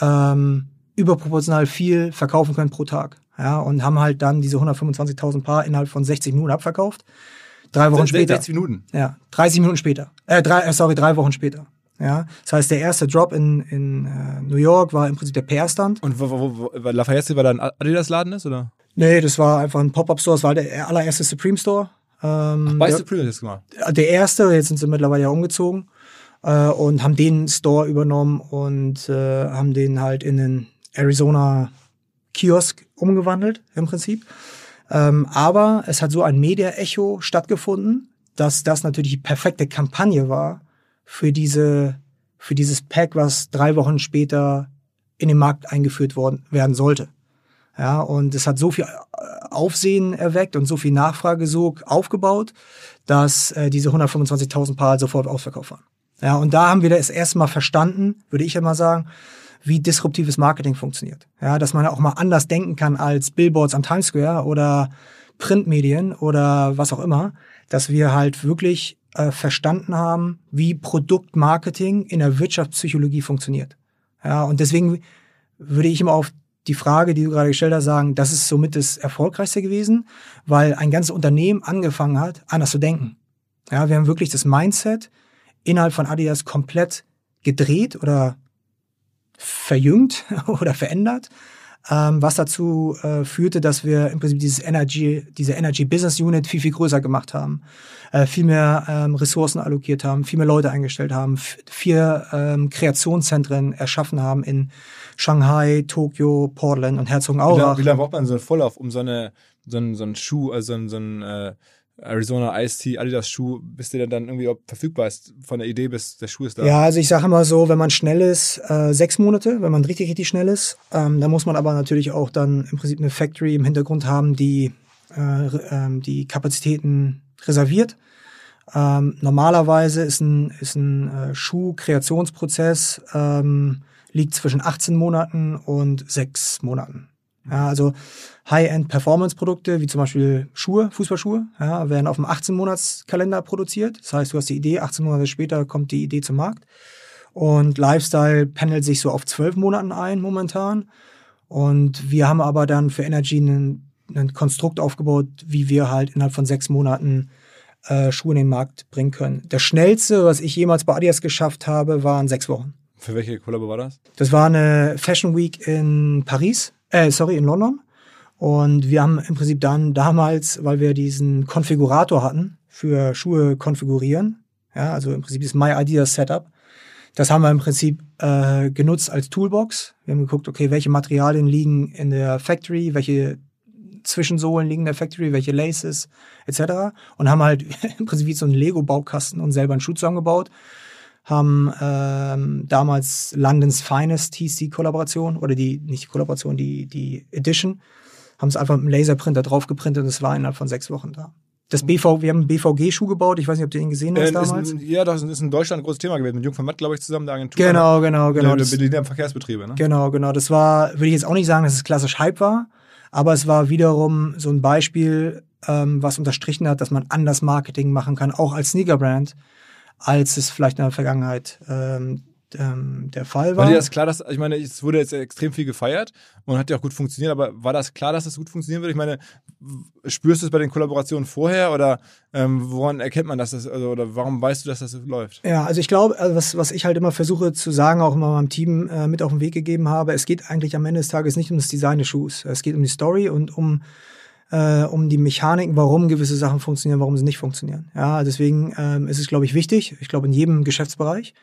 ähm, überproportional viel verkaufen können pro Tag. Ja, und haben halt dann diese 125.000 Paar innerhalb von 60 Minuten abverkauft. Drei Wochen 60 später. 60 Minuten? Ja, 30 Minuten später. Äh, drei, äh, sorry, drei Wochen später. Ja, das heißt, der erste Drop in, in äh, New York war im Prinzip der PR-Stand. Und wo, wo, wo, Lafayette, weil da ein Adidas-Laden ist, oder? Nee, das war einfach ein Pop-Up-Store. Das war der allererste Supreme-Store. Ähm, Ach, bei der, Supreme ist gemacht? Der erste, jetzt sind sie mittlerweile ja umgezogen äh, und haben den Store übernommen und äh, haben den halt in den Arizona Kiosk umgewandelt im Prinzip. Ähm, aber es hat so ein Media-Echo stattgefunden, dass das natürlich die perfekte Kampagne war für diese für dieses Pack, was drei Wochen später in den Markt eingeführt worden werden sollte. Ja, und es hat so viel äh, Aufsehen erweckt und so viel Nachfragesog aufgebaut, dass äh, diese 125.000 Paar sofort ausverkauft waren. Ja, und da haben wir das erste Mal verstanden, würde ich mal sagen, wie disruptives Marketing funktioniert. Ja, dass man auch mal anders denken kann als Billboards am Times Square oder Printmedien oder was auch immer, dass wir halt wirklich äh, verstanden haben, wie Produktmarketing in der Wirtschaftspsychologie funktioniert. Ja, und deswegen würde ich immer auf die Frage, die du gerade gestellt hast, sagen, das ist somit das Erfolgreichste gewesen, weil ein ganzes Unternehmen angefangen hat, anders zu denken. Ja, wir haben wirklich das Mindset innerhalb von Adidas komplett gedreht oder verjüngt oder verändert, ähm, was dazu äh, führte, dass wir im Prinzip dieses Energy, diese Energy Business Unit viel, viel größer gemacht haben, äh, viel mehr ähm, Ressourcen allokiert haben, viel mehr Leute eingestellt haben, vier ähm, Kreationszentren erschaffen haben in Shanghai, Tokio, Portland und Herzogenaurach. Wie lange, wie lange braucht man so einen Vorlauf, um so, eine, so, einen, so einen Schuh, also so einen, so einen äh, Arizona Ice Tea, Adidas Schuh, bis der dann irgendwie verfügbar ist, von der Idee bis der Schuh ist da? Ja, also ich sage immer so, wenn man schnell ist, äh, sechs Monate, wenn man richtig, richtig schnell ist. Ähm, da muss man aber natürlich auch dann im Prinzip eine Factory im Hintergrund haben, die äh, äh, die Kapazitäten reserviert. Ähm, normalerweise ist ein, ist ein äh, Schuh-Kreationsprozess ähm, liegt zwischen 18 Monaten und sechs Monaten. Ja, also High-End-Performance-Produkte, wie zum Beispiel Schuhe, Fußballschuhe, ja, werden auf dem 18-Monats-Kalender produziert. Das heißt, du hast die Idee, 18 Monate später kommt die Idee zum Markt. Und Lifestyle pendelt sich so auf zwölf Monaten ein momentan. Und wir haben aber dann für Energy ein, ein Konstrukt aufgebaut, wie wir halt innerhalb von sechs Monaten äh, Schuhe in den Markt bringen können. Das schnellste, was ich jemals bei Adidas geschafft habe, waren sechs Wochen. Für welche Kollabo war das? Das war eine Fashion Week in Paris, äh, sorry, in London. Und wir haben im Prinzip dann damals, weil wir diesen Konfigurator hatten für Schuhe konfigurieren, ja, also im Prinzip das My Ideas Setup, das haben wir im Prinzip äh, genutzt als Toolbox. Wir haben geguckt, okay, welche Materialien liegen in der Factory, welche Zwischensohlen liegen in der Factory, welche Laces etc. Und haben halt im Prinzip wie so einen Lego-Baukasten und selber einen Schuh zusammengebaut haben ähm, damals London's Finest hieß die Kollaboration oder die, nicht die Kollaboration, die, die Edition, haben es einfach mit einem Laserprinter draufgeprintet und es war innerhalb von sechs Wochen da. Das BV, wir haben einen BVG-Schuh gebaut, ich weiß nicht, ob du den gesehen hast äh, damals. Ein, ja, das ist in Deutschland ein großes Thema gewesen, mit Jung von Matt, glaube ich, zusammen, der Agentur. Genau, genau, genau. Der Berliner Verkehrsbetriebe, ne? Genau, genau. Das war, würde ich jetzt auch nicht sagen, dass es klassisch Hype war, aber es war wiederum so ein Beispiel, ähm, was unterstrichen hat, dass man anders Marketing machen kann, auch als Sneaker-Brand als es vielleicht in der Vergangenheit ähm, ähm, der Fall war. War dir das klar, dass, ich meine, es wurde jetzt extrem viel gefeiert und hat ja auch gut funktioniert, aber war das klar, dass das gut funktionieren würde? Ich meine, spürst du es bei den Kollaborationen vorher oder ähm, woran erkennt man, dass das, also, oder warum weißt du, dass das so läuft? Ja, also ich glaube, also was, was ich halt immer versuche zu sagen, auch immer meinem Team äh, mit auf den Weg gegeben habe, es geht eigentlich am Ende des Tages nicht um das Design des Schuhs. Es geht um die Story und um äh, um die Mechaniken, warum gewisse Sachen funktionieren, warum sie nicht funktionieren. Ja, deswegen ähm, ist es, glaube ich, wichtig, ich glaube in jedem Geschäftsbereich,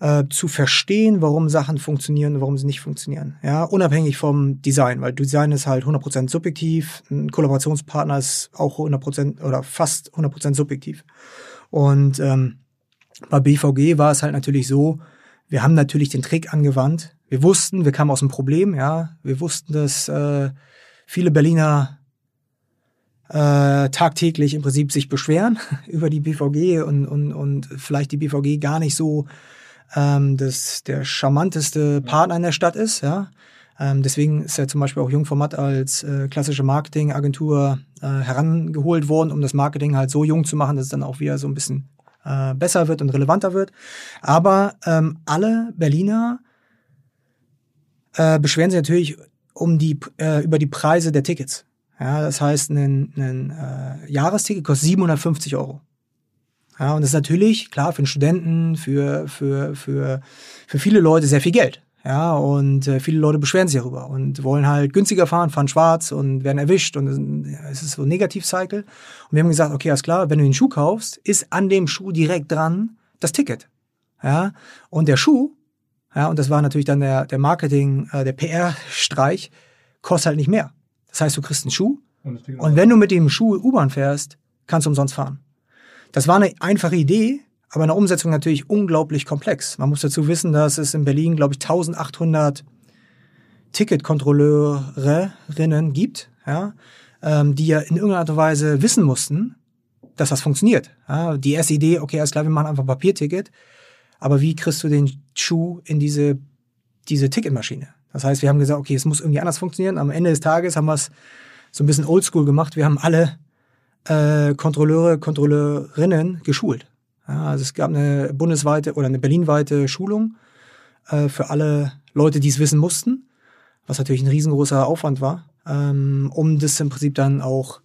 äh, zu verstehen, warum Sachen funktionieren und warum sie nicht funktionieren. Ja, unabhängig vom Design, weil Design ist halt 100% subjektiv, ein Kollaborationspartner ist auch 100% oder fast 100% subjektiv. Und ähm, bei BVG war es halt natürlich so, wir haben natürlich den Trick angewandt. Wir wussten, wir kamen aus dem Problem, ja. Wir wussten, dass äh, viele Berliner äh, tagtäglich im Prinzip sich beschweren über die BVG und, und, und vielleicht die BVG gar nicht so ähm, das, der charmanteste Partner in der Stadt ist. Ja? Ähm, deswegen ist ja zum Beispiel auch Jungformat als äh, klassische Marketingagentur äh, herangeholt worden, um das Marketing halt so jung zu machen, dass es dann auch wieder so ein bisschen äh, besser wird und relevanter wird. Aber ähm, alle Berliner äh, beschweren sich natürlich um die, äh, über die Preise der Tickets. Ja, das heißt, ein, ein äh, Jahresticket kostet 750 Euro. Ja, und das ist natürlich, klar, für einen Studenten, für, für, für, für viele Leute sehr viel Geld. Ja, und äh, viele Leute beschweren sich darüber und wollen halt günstiger fahren, fahren schwarz und werden erwischt und es ist so ein Negativ-Cycle. Und wir haben gesagt, okay, alles klar, wenn du den Schuh kaufst, ist an dem Schuh direkt dran das Ticket. Ja, und der Schuh, ja, und das war natürlich dann der, der Marketing, äh, der PR-Streich, kostet halt nicht mehr. Das heißt, du kriegst einen Schuh und, und wenn du mit dem Schuh U-Bahn fährst, kannst du umsonst fahren. Das war eine einfache Idee, aber in der Umsetzung natürlich unglaublich komplex. Man muss dazu wissen, dass es in Berlin, glaube ich, 1800 Ticketkontrolleurinnen gibt, ja, ähm, die ja in irgendeiner Art und Weise wissen mussten, dass das funktioniert. Ja, die erste Idee, okay, alles klar, wir machen einfach ein Papierticket, aber wie kriegst du den Schuh in diese, diese Ticketmaschine? Das heißt, wir haben gesagt, okay, es muss irgendwie anders funktionieren. Am Ende des Tages haben wir es so ein bisschen oldschool gemacht. Wir haben alle äh, Kontrolleure, Kontrolleurinnen geschult. Ja, also es gab eine bundesweite oder eine berlinweite Schulung äh, für alle Leute, die es wissen mussten, was natürlich ein riesengroßer Aufwand war, ähm, um das im Prinzip dann auch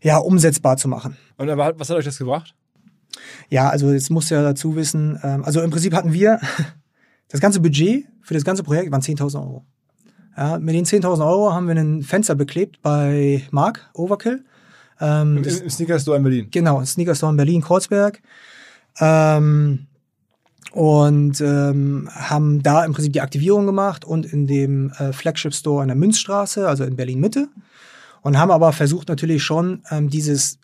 ja, umsetzbar zu machen. Und aber was hat euch das gebracht? Ja, also jetzt musst du ja dazu wissen, ähm, also im Prinzip hatten wir das ganze Budget für das ganze Projekt waren 10.000 Euro. Ja, mit den 10.000 Euro haben wir ein Fenster beklebt bei Mark Overkill. Ähm, Im, Im Sneaker Store in Berlin. Genau, im Sneaker Store in Berlin, Kreuzberg. Ähm, und ähm, haben da im Prinzip die Aktivierung gemacht und in dem äh, Flagship Store an der Münzstraße, also in Berlin Mitte. Und haben aber versucht natürlich schon ähm, dieses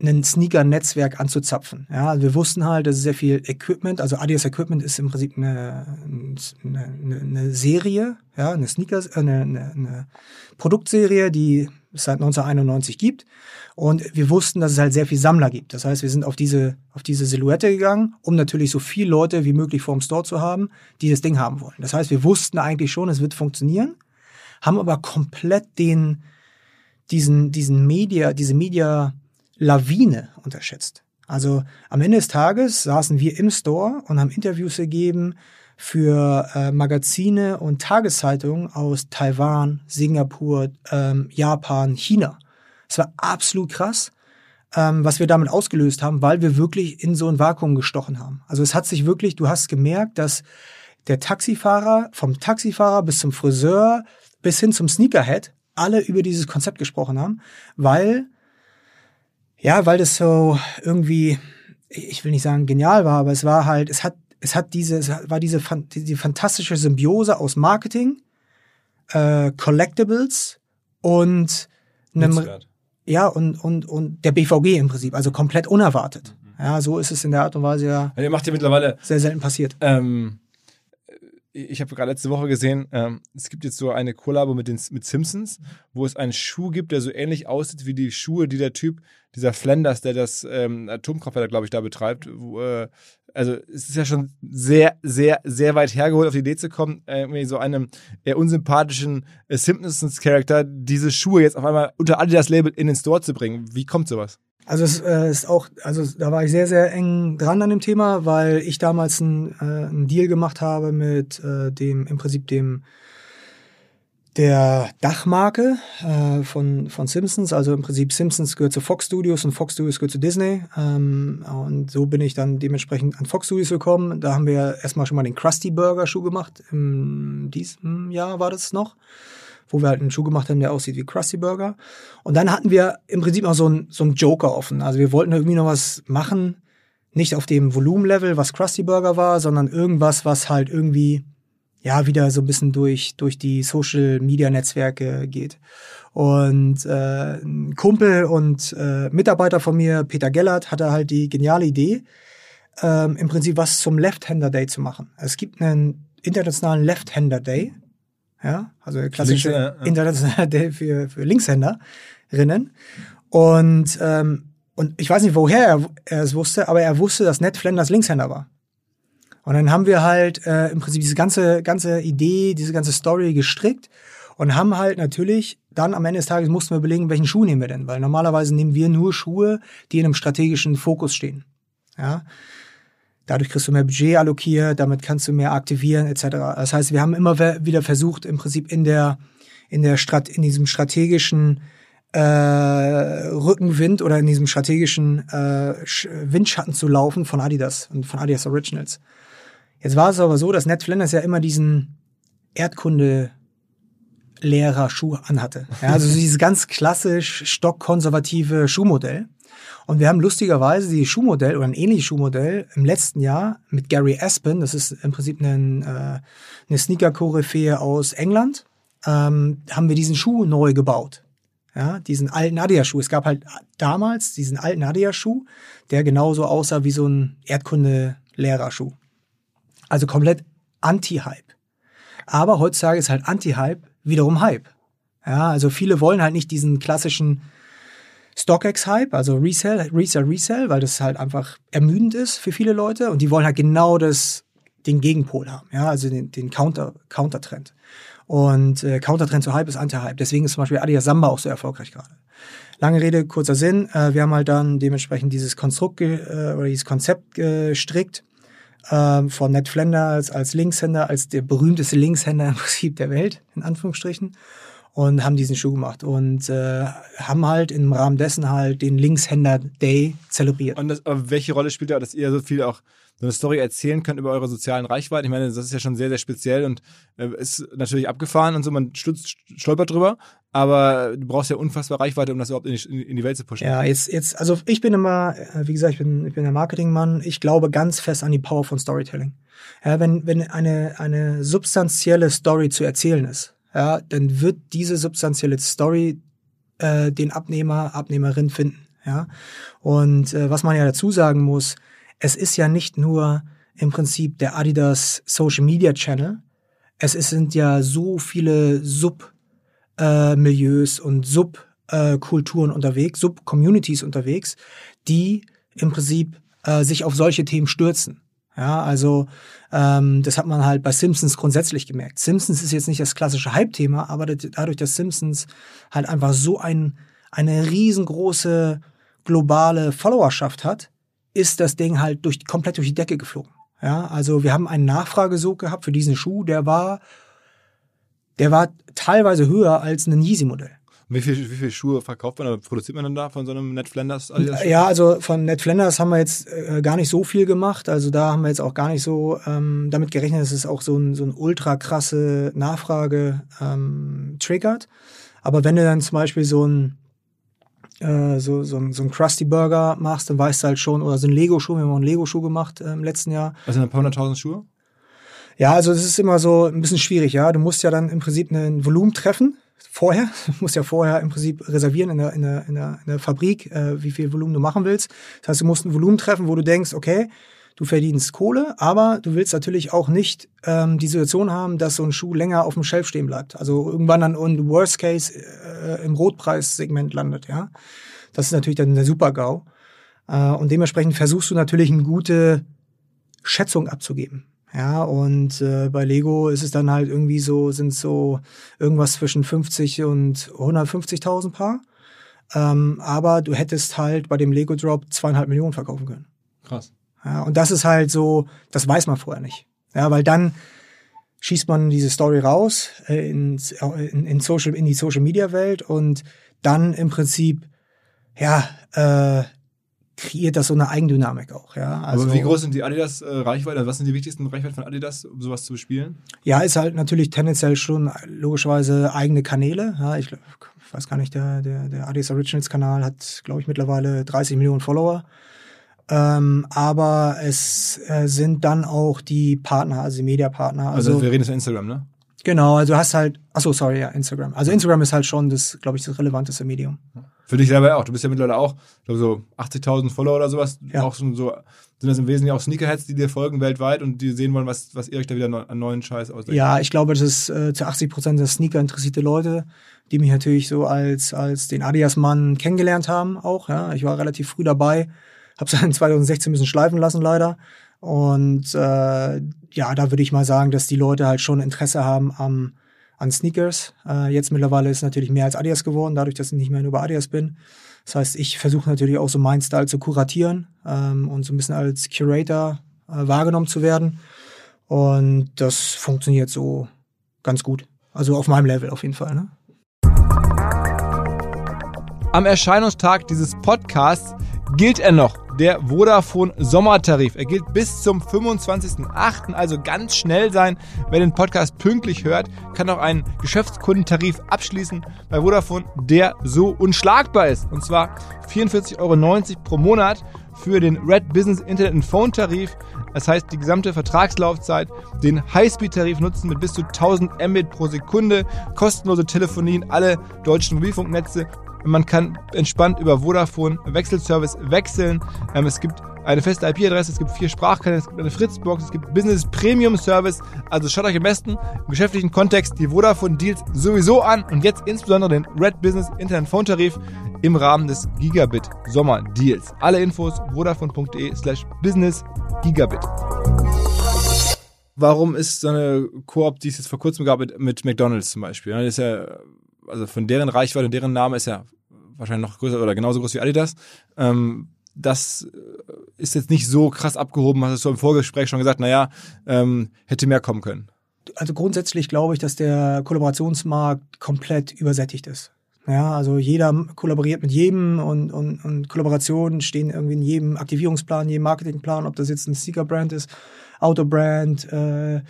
ein Sneaker-Netzwerk anzuzapfen. Ja, also wir wussten halt, dass es sehr viel Equipment, also Adidas Equipment ist im Prinzip eine, eine, eine Serie, ja, eine Sneakers, äh, eine, eine, Produktserie, die es seit 1991 gibt. Und wir wussten, dass es halt sehr viel Sammler gibt. Das heißt, wir sind auf diese, auf diese Silhouette gegangen, um natürlich so viele Leute wie möglich vor dem Store zu haben, die das Ding haben wollen. Das heißt, wir wussten eigentlich schon, es wird funktionieren, haben aber komplett den, diesen, diesen Media, diese Media, Lawine unterschätzt. Also am Ende des Tages saßen wir im Store und haben Interviews gegeben für äh, Magazine und Tageszeitungen aus Taiwan, Singapur, ähm, Japan, China. Es war absolut krass, ähm, was wir damit ausgelöst haben, weil wir wirklich in so ein Vakuum gestochen haben. Also es hat sich wirklich, du hast gemerkt, dass der Taxifahrer, vom Taxifahrer bis zum Friseur bis hin zum Sneakerhead, alle über dieses Konzept gesprochen haben, weil ja, weil das so irgendwie, ich will nicht sagen genial war, aber es war halt, es hat, es hat diese, es war diese, die fantastische Symbiose aus Marketing, äh, Collectibles und einem, ja, und, und, und der BVG im Prinzip, also komplett unerwartet. Mhm. Ja, so ist es in der Art und Weise ja. ja ihr macht ja mittlerweile sehr selten passiert. Ähm, ich habe gerade letzte Woche gesehen, ähm, es gibt jetzt so eine Kollabo mit, den, mit Simpsons, wo es einen Schuh gibt, der so ähnlich aussieht wie die Schuhe, die der Typ, dieser Flanders, der das ähm, Atomkraftwerk, glaube ich, da betreibt. Wo, äh, also es ist ja schon sehr, sehr, sehr weit hergeholt, auf die Idee zu kommen, äh, irgendwie so einem eher unsympathischen äh, Simpsons-Charakter diese Schuhe jetzt auf einmal unter Adidas-Label in den Store zu bringen. Wie kommt sowas? Also es äh, ist auch, also da war ich sehr, sehr eng dran an dem Thema, weil ich damals einen, äh, Deal gemacht habe mit äh, dem, im Prinzip dem der Dachmarke äh, von, von Simpsons. Also im Prinzip Simpsons gehört zu Fox Studios und Fox Studios gehört zu Disney. Ähm, und so bin ich dann dementsprechend an Fox Studios gekommen. Da haben wir erstmal schon mal den Krusty Burger Schuh gemacht. Im diesem Jahr war das noch wo wir halt einen Schuh gemacht haben, der aussieht wie Krusty Burger. Und dann hatten wir im Prinzip noch so einen so einen Joker offen. Also wir wollten irgendwie noch was machen, nicht auf dem Volumenlevel, was Krusty Burger war, sondern irgendwas, was halt irgendwie ja wieder so ein bisschen durch durch die Social Media Netzwerke geht. Und äh, ein Kumpel und äh, Mitarbeiter von mir, Peter Gellert, hatte halt die geniale Idee, ähm, im Prinzip was zum Left-Hander Day zu machen. Es gibt einen internationalen Left-Hander Day ja, also klassische ja. internationale Day für, für Linkshänderinnen. Und, ähm, und ich weiß nicht, woher er, er es wusste, aber er wusste, dass Ned Flanders Linkshänder war. Und dann haben wir halt äh, im Prinzip diese ganze, ganze Idee, diese ganze Story gestrickt und haben halt natürlich dann am Ende des Tages mussten wir überlegen, welchen Schuh nehmen wir denn, weil normalerweise nehmen wir nur Schuhe, die in einem strategischen Fokus stehen. Ja, Dadurch kriegst du mehr Budget allokiert, damit kannst du mehr aktivieren etc. Das heißt, wir haben immer wieder versucht, im Prinzip in der in der Strat in diesem strategischen äh, Rückenwind oder in diesem strategischen äh, Windschatten zu laufen von Adidas und von Adidas Originals. Jetzt war es aber so, dass Ned Flanders ja immer diesen Erdkunde Lehrer Schuh anhatte. Ja, also dieses ganz klassisch stockkonservative Schuhmodell. Und wir haben lustigerweise die Schuhmodell oder ein ähnliches Schuhmodell im letzten Jahr mit Gary Aspen, das ist im Prinzip ein, äh, eine Sneaker-Koryphäe aus England, ähm, haben wir diesen Schuh neu gebaut. Ja, diesen alten Adidas-Schuh. Es gab halt damals diesen alten Adidas-Schuh, der genauso aussah wie so ein Erdkunde-Lehrerschuh. Also komplett Anti-Hype. Aber heutzutage ist halt Anti-Hype wiederum Hype. Ja, also viele wollen halt nicht diesen klassischen StockX-Hype, also Resell, Resell, Resell, weil das halt einfach ermüdend ist für viele Leute und die wollen halt genau das, den Gegenpol haben, ja, also den, den Counter, Countertrend. Und äh, Countertrend zu Hype ist Anti-Hype. Deswegen ist zum Beispiel Adidas Samba auch so erfolgreich gerade. Lange Rede, kurzer Sinn. Äh, wir haben halt dann dementsprechend dieses Konstrukt äh, oder dieses Konzept gestrickt ähm, von Ned Flanders als Linkshänder, als der berühmteste Linkshänder im Prinzip der Welt, in Anführungsstrichen. Und haben diesen Schuh gemacht und äh, haben halt im Rahmen dessen halt den Linkshänder Day zelebriert. Und das, welche Rolle spielt da, dass ihr so viel auch so eine Story erzählen könnt über eure sozialen Reichweiten? Ich meine, das ist ja schon sehr, sehr speziell und äh, ist natürlich abgefahren und so, man stolpert drüber, aber du brauchst ja unfassbar Reichweite, um das überhaupt in die, in die Welt zu pushen. Ja, jetzt, jetzt, also ich bin immer, äh, wie gesagt, ich bin, ich bin der Marketingmann. Ich glaube ganz fest an die Power von Storytelling. Ja, wenn, wenn eine, eine substanzielle Story zu erzählen ist, ja, dann wird diese substanzielle Story äh, den Abnehmer, Abnehmerin finden. Ja, und äh, was man ja dazu sagen muss, es ist ja nicht nur im Prinzip der Adidas Social Media Channel. Es ist, sind ja so viele Sub-Milieus äh, und Subkulturen unterwegs, Sub-Communities unterwegs, die im Prinzip äh, sich auf solche Themen stürzen. Ja, also ähm, das hat man halt bei Simpsons grundsätzlich gemerkt. Simpsons ist jetzt nicht das klassische Hype-Thema, aber dadurch, dass Simpsons halt einfach so ein, eine riesengroße globale Followerschaft hat, ist das Ding halt durch, komplett durch die Decke geflogen. Ja, also wir haben einen Nachfragesog gehabt für diesen Schuh, der war, der war teilweise höher als ein Yeezy-Modell. Wie viele wie viel Schuhe verkauft man oder produziert man dann da von so einem Ned Flanders? Adidas ja, also von Ned Flanders haben wir jetzt äh, gar nicht so viel gemacht. Also da haben wir jetzt auch gar nicht so ähm, damit gerechnet, dass es auch so ein, so ein ultra krasse Nachfrage ähm, triggert. Aber wenn du dann zum Beispiel so ein äh, so, so, ein, so ein Krusty Burger machst, dann weißt du halt schon, oder so ein Lego-Schuh, wir haben auch einen Lego-Schuh gemacht äh, im letzten Jahr. Also ein paar hunderttausend Schuhe? Ja, also das ist immer so ein bisschen schwierig, ja. Du musst ja dann im Prinzip ein Volumen treffen vorher. Du musst ja vorher im Prinzip reservieren in der, in der, in der, in der Fabrik, äh, wie viel Volumen du machen willst. Das heißt, du musst ein Volumen treffen, wo du denkst, okay, du verdienst Kohle, aber du willst natürlich auch nicht ähm, die Situation haben, dass so ein Schuh länger auf dem Shelf stehen bleibt. Also irgendwann dann in Worst Case äh, im Rotpreissegment landet, ja. Das ist natürlich dann der Super-GAU. Äh, und dementsprechend versuchst du natürlich eine gute Schätzung abzugeben. Ja, und äh, bei Lego ist es dann halt irgendwie so, sind so irgendwas zwischen 50 und 150.000 Paar. Ähm, aber du hättest halt bei dem Lego Drop zweieinhalb Millionen verkaufen können. Krass. Ja, und das ist halt so, das weiß man vorher nicht. Ja, weil dann schießt man diese Story raus äh, in, in, in, Social, in die Social Media Welt und dann im Prinzip, ja, äh, kreiert das so eine Eigendynamik auch. Ja? Also, Aber wie groß sind die Adidas äh, Reichweite? Was sind die wichtigsten Reichweiten von Adidas, um sowas zu bespielen? Ja, ist halt natürlich tendenziell schon logischerweise eigene Kanäle. Ja, ich, ich weiß gar nicht, der, der, der Adidas Originals Kanal hat, glaube ich, mittlerweile 30 Millionen Follower. Ähm, aber es äh, sind dann auch die Partner, also die Mediapartner. Also, also wir reden jetzt von Instagram, ne? Genau, also du hast halt, achso, sorry, ja, Instagram. Also Instagram ist halt schon das, glaube ich, das relevanteste Medium. Für dich selber auch. Du bist ja mittlerweile auch, ich glaube, so 80.000 Follower oder sowas. Ja. Auch schon so, sind das im Wesentlichen auch Sneakerheads, die dir folgen weltweit und die sehen wollen, was, was ihr euch da wieder neu, an neuen Scheiß ausdenkt? Ja, ich glaube, das ist äh, zu 80 Prozent der Sneaker interessierte Leute, die mich natürlich so als, als den Adias-Mann kennengelernt haben auch. Ja, ich war relativ früh dabei, habe es in 2016 ein bisschen schleifen lassen leider. Und äh, ja, da würde ich mal sagen, dass die Leute halt schon Interesse haben am, an Sneakers. Äh, jetzt mittlerweile ist natürlich mehr als Adidas geworden, dadurch, dass ich nicht mehr nur bei Adidas bin. Das heißt, ich versuche natürlich auch so meinen Style zu kuratieren ähm, und so ein bisschen als Curator äh, wahrgenommen zu werden. Und das funktioniert so ganz gut. Also auf meinem Level auf jeden Fall. Ne? Am Erscheinungstag dieses Podcasts gilt er noch der Vodafone Sommertarif. Er gilt bis zum 25.08., also ganz schnell sein. Wer den Podcast pünktlich hört, kann auch einen Geschäftskundentarif abschließen bei Vodafone, der so unschlagbar ist. Und zwar 44,90 Euro pro Monat für den Red Business Internet und Phone Tarif. Das heißt, die gesamte Vertragslaufzeit, den Highspeed-Tarif nutzen mit bis zu 1000 Mbit pro Sekunde, kostenlose Telefonie in alle deutschen Mobilfunknetze man kann entspannt über Vodafone Wechselservice wechseln. Ähm, es gibt eine feste IP-Adresse, es gibt vier Sprachkanäle, es gibt eine Fritzbox, es gibt Business Premium Service. Also schaut euch am besten im geschäftlichen Kontext die Vodafone Deals sowieso an und jetzt insbesondere den Red Business Internet Phone Tarif im Rahmen des Gigabit Sommer Deals. Alle Infos vodafone.de slash business Gigabit. Warum ist so eine Koop, die es jetzt vor kurzem gab mit, mit McDonalds zum Beispiel? Das ist ja also von deren Reichweite und deren Name ist ja wahrscheinlich noch größer oder genauso groß wie Adidas. Ähm, das äh, ist jetzt nicht so krass abgehoben, hast du im Vorgespräch schon gesagt, naja, ähm, hätte mehr kommen können. Also grundsätzlich glaube ich, dass der Kollaborationsmarkt komplett übersättigt ist. Ja, also jeder kollaboriert mit jedem und, und, und Kollaborationen stehen irgendwie in jedem Aktivierungsplan, jedem Marketingplan, ob das jetzt ein Sneaker-Brand ist, Auto-Brand, äh,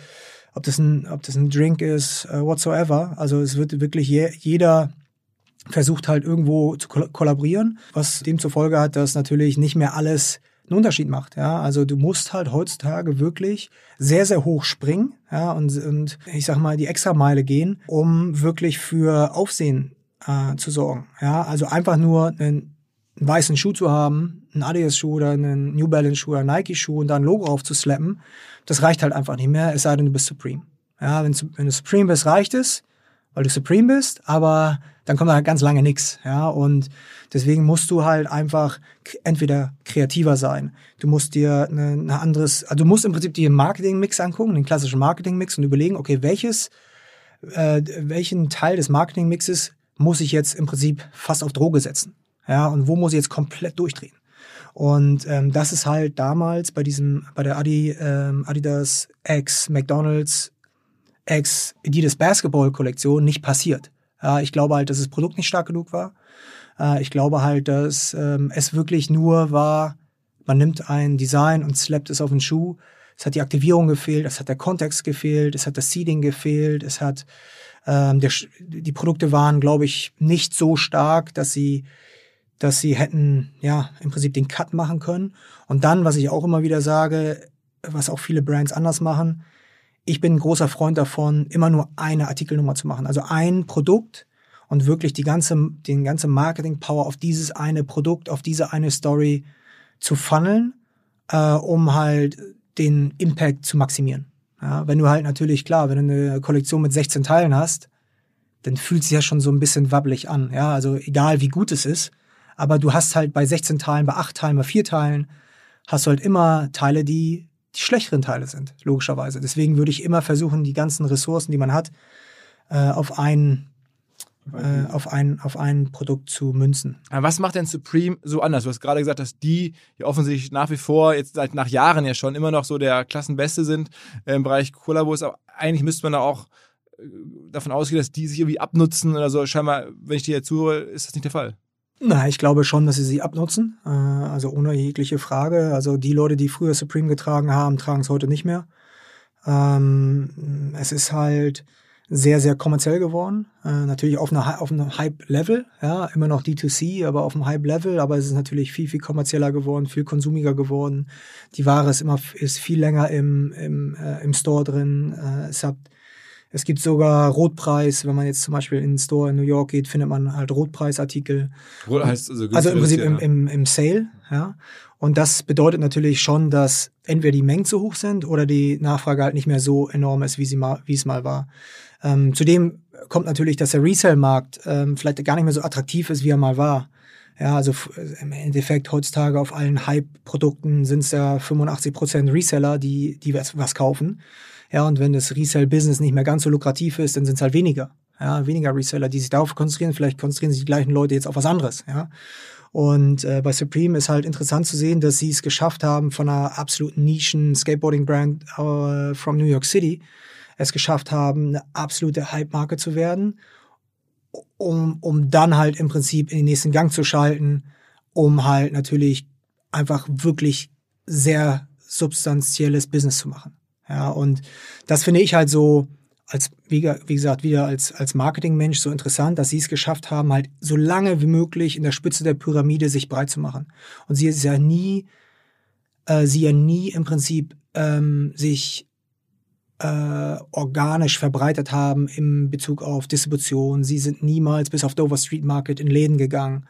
ob das ein, ob das ein Drink ist, äh, whatsoever. Also es wird wirklich je, jeder versucht halt irgendwo zu kollaborieren, was dem zur Folge hat, dass natürlich nicht mehr alles einen Unterschied macht. Ja, also du musst halt heutzutage wirklich sehr, sehr hoch springen, ja, und, und ich sag mal die Extrameile gehen, um wirklich für Aufsehen äh, zu sorgen. Ja, also einfach nur einen, einen weißen Schuh zu haben, einen Adidas-Schuh oder einen New Balance-Schuh oder Nike-Schuh und da ein Logo aufzuslappen, das reicht halt einfach nicht mehr, es sei denn, du bist Supreme. Ja, wenn, wenn du Supreme bist, reicht es, weil du Supreme bist, aber dann kommt da halt ganz lange nix. Ja, und deswegen musst du halt einfach entweder kreativer sein. Du musst dir eine, eine anderes, also du musst im Prinzip dir Marketing-Mix angucken, den klassischen Marketing-Mix und überlegen, okay, welches, äh, welchen Teil des Marketing-Mixes muss ich jetzt im Prinzip fast auf Droge setzen? Ja, und wo muss ich jetzt komplett durchdrehen? Und ähm, das ist halt damals bei diesem, bei der Adi, ähm, Adidas X McDonalds X Adidas Basketball Kollektion nicht passiert. Ja, ich glaube halt, dass das Produkt nicht stark genug war. Äh, ich glaube halt, dass ähm, es wirklich nur war, man nimmt ein Design und slappt es auf den Schuh. Es hat die Aktivierung gefehlt, es hat der Kontext gefehlt, es hat das Seeding gefehlt, es hat ähm, der, die Produkte waren, glaube ich, nicht so stark, dass sie dass sie hätten ja im Prinzip den Cut machen können. Und dann, was ich auch immer wieder sage, was auch viele Brands anders machen, ich bin ein großer Freund davon, immer nur eine Artikelnummer zu machen. Also ein Produkt und wirklich die ganze, den ganze Marketing-Power auf dieses eine Produkt, auf diese eine Story zu funneln, äh, um halt den Impact zu maximieren. Ja, wenn du halt natürlich, klar, wenn du eine Kollektion mit 16 Teilen hast, dann fühlt es ja schon so ein bisschen wabbelig an. Ja, also egal wie gut es ist, aber du hast halt bei 16 Teilen, bei 8 Teilen, bei 4 Teilen, hast du halt immer Teile, die die schlechteren Teile sind, logischerweise. Deswegen würde ich immer versuchen, die ganzen Ressourcen, die man hat, äh, auf ein äh, auf ein, auf ein Produkt zu münzen. Aber was macht denn Supreme so anders? Du hast gerade gesagt, dass die ja offensichtlich nach wie vor, jetzt seit nach Jahren ja schon, immer noch so der Klassenbeste sind äh, im Bereich Kollabos. Aber eigentlich müsste man da auch äh, davon ausgehen, dass die sich irgendwie abnutzen oder so. Scheinbar, wenn ich dir jetzt zuhöre, ist das nicht der Fall. Na, ich glaube schon, dass sie sie abnutzen. Äh, also ohne jegliche Frage. Also die Leute, die früher Supreme getragen haben, tragen es heute nicht mehr. Ähm, es ist halt sehr, sehr kommerziell geworden. Äh, natürlich auf, einer, auf einem Hype-Level, ja, immer noch D2C, aber auf einem Hype-Level, aber es ist natürlich viel, viel kommerzieller geworden, viel konsumiger geworden. Die Ware ist immer ist viel länger im, im, äh, im Store drin. Äh, es hat es gibt sogar Rotpreis, wenn man jetzt zum Beispiel in den Store in New York geht, findet man halt Rotpreisartikel. Rot heißt also, also im Prinzip im, im, im Sale, ja. Und das bedeutet natürlich schon, dass entweder die Mengen zu hoch sind oder die Nachfrage halt nicht mehr so enorm ist, wie, sie mal, wie es mal war. Ähm, zudem kommt natürlich, dass der Resale-Markt ähm, vielleicht gar nicht mehr so attraktiv ist, wie er mal war. Ja, also im Endeffekt heutzutage auf allen Hype-Produkten sind es ja 85% Reseller, die, die was, was kaufen. Ja, und wenn das Resell-Business nicht mehr ganz so lukrativ ist, dann sind es halt weniger. Ja, weniger Reseller, die sich darauf konzentrieren. Vielleicht konzentrieren sich die gleichen Leute jetzt auf was anderes. Ja. Und äh, bei Supreme ist halt interessant zu sehen, dass sie es geschafft haben, von einer absoluten Nischen-Skateboarding-Brand uh, from New York City, es geschafft haben, eine absolute Hype-Marke zu werden, um, um dann halt im Prinzip in den nächsten Gang zu schalten, um halt natürlich einfach wirklich sehr substanzielles Business zu machen. Ja, und das finde ich halt so, als, wie, wie gesagt, wieder als, als Marketingmensch so interessant, dass sie es geschafft haben, halt so lange wie möglich in der Spitze der Pyramide sich breit zu machen. Und sie ist ja nie, äh, sie ja nie im Prinzip ähm, sich äh, organisch verbreitet haben im Bezug auf Distribution. Sie sind niemals bis auf Dover Street Market in Läden gegangen,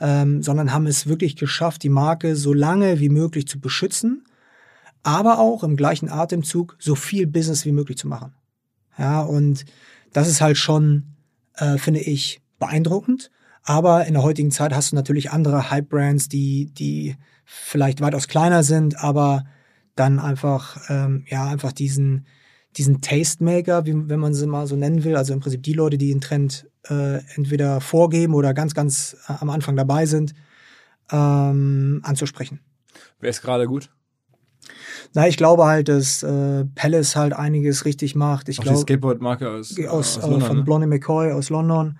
ähm, sondern haben es wirklich geschafft, die Marke so lange wie möglich zu beschützen aber auch im gleichen Atemzug so viel Business wie möglich zu machen. Ja, und das ist halt schon, äh, finde ich, beeindruckend. Aber in der heutigen Zeit hast du natürlich andere Hype-Brands, die, die vielleicht weitaus kleiner sind, aber dann einfach, ähm, ja, einfach diesen, diesen Tastemaker, wie, wenn man sie mal so nennen will, also im Prinzip die Leute, die den Trend äh, entweder vorgeben oder ganz, ganz äh, am Anfang dabei sind, ähm, anzusprechen. Wer ist gerade gut? Na, ich glaube halt, dass äh, Palace halt einiges richtig macht. Ich Auch die glaube Skateboard-Marke aus, aus, aus äh, London, von ne? Blondie McCoy aus London.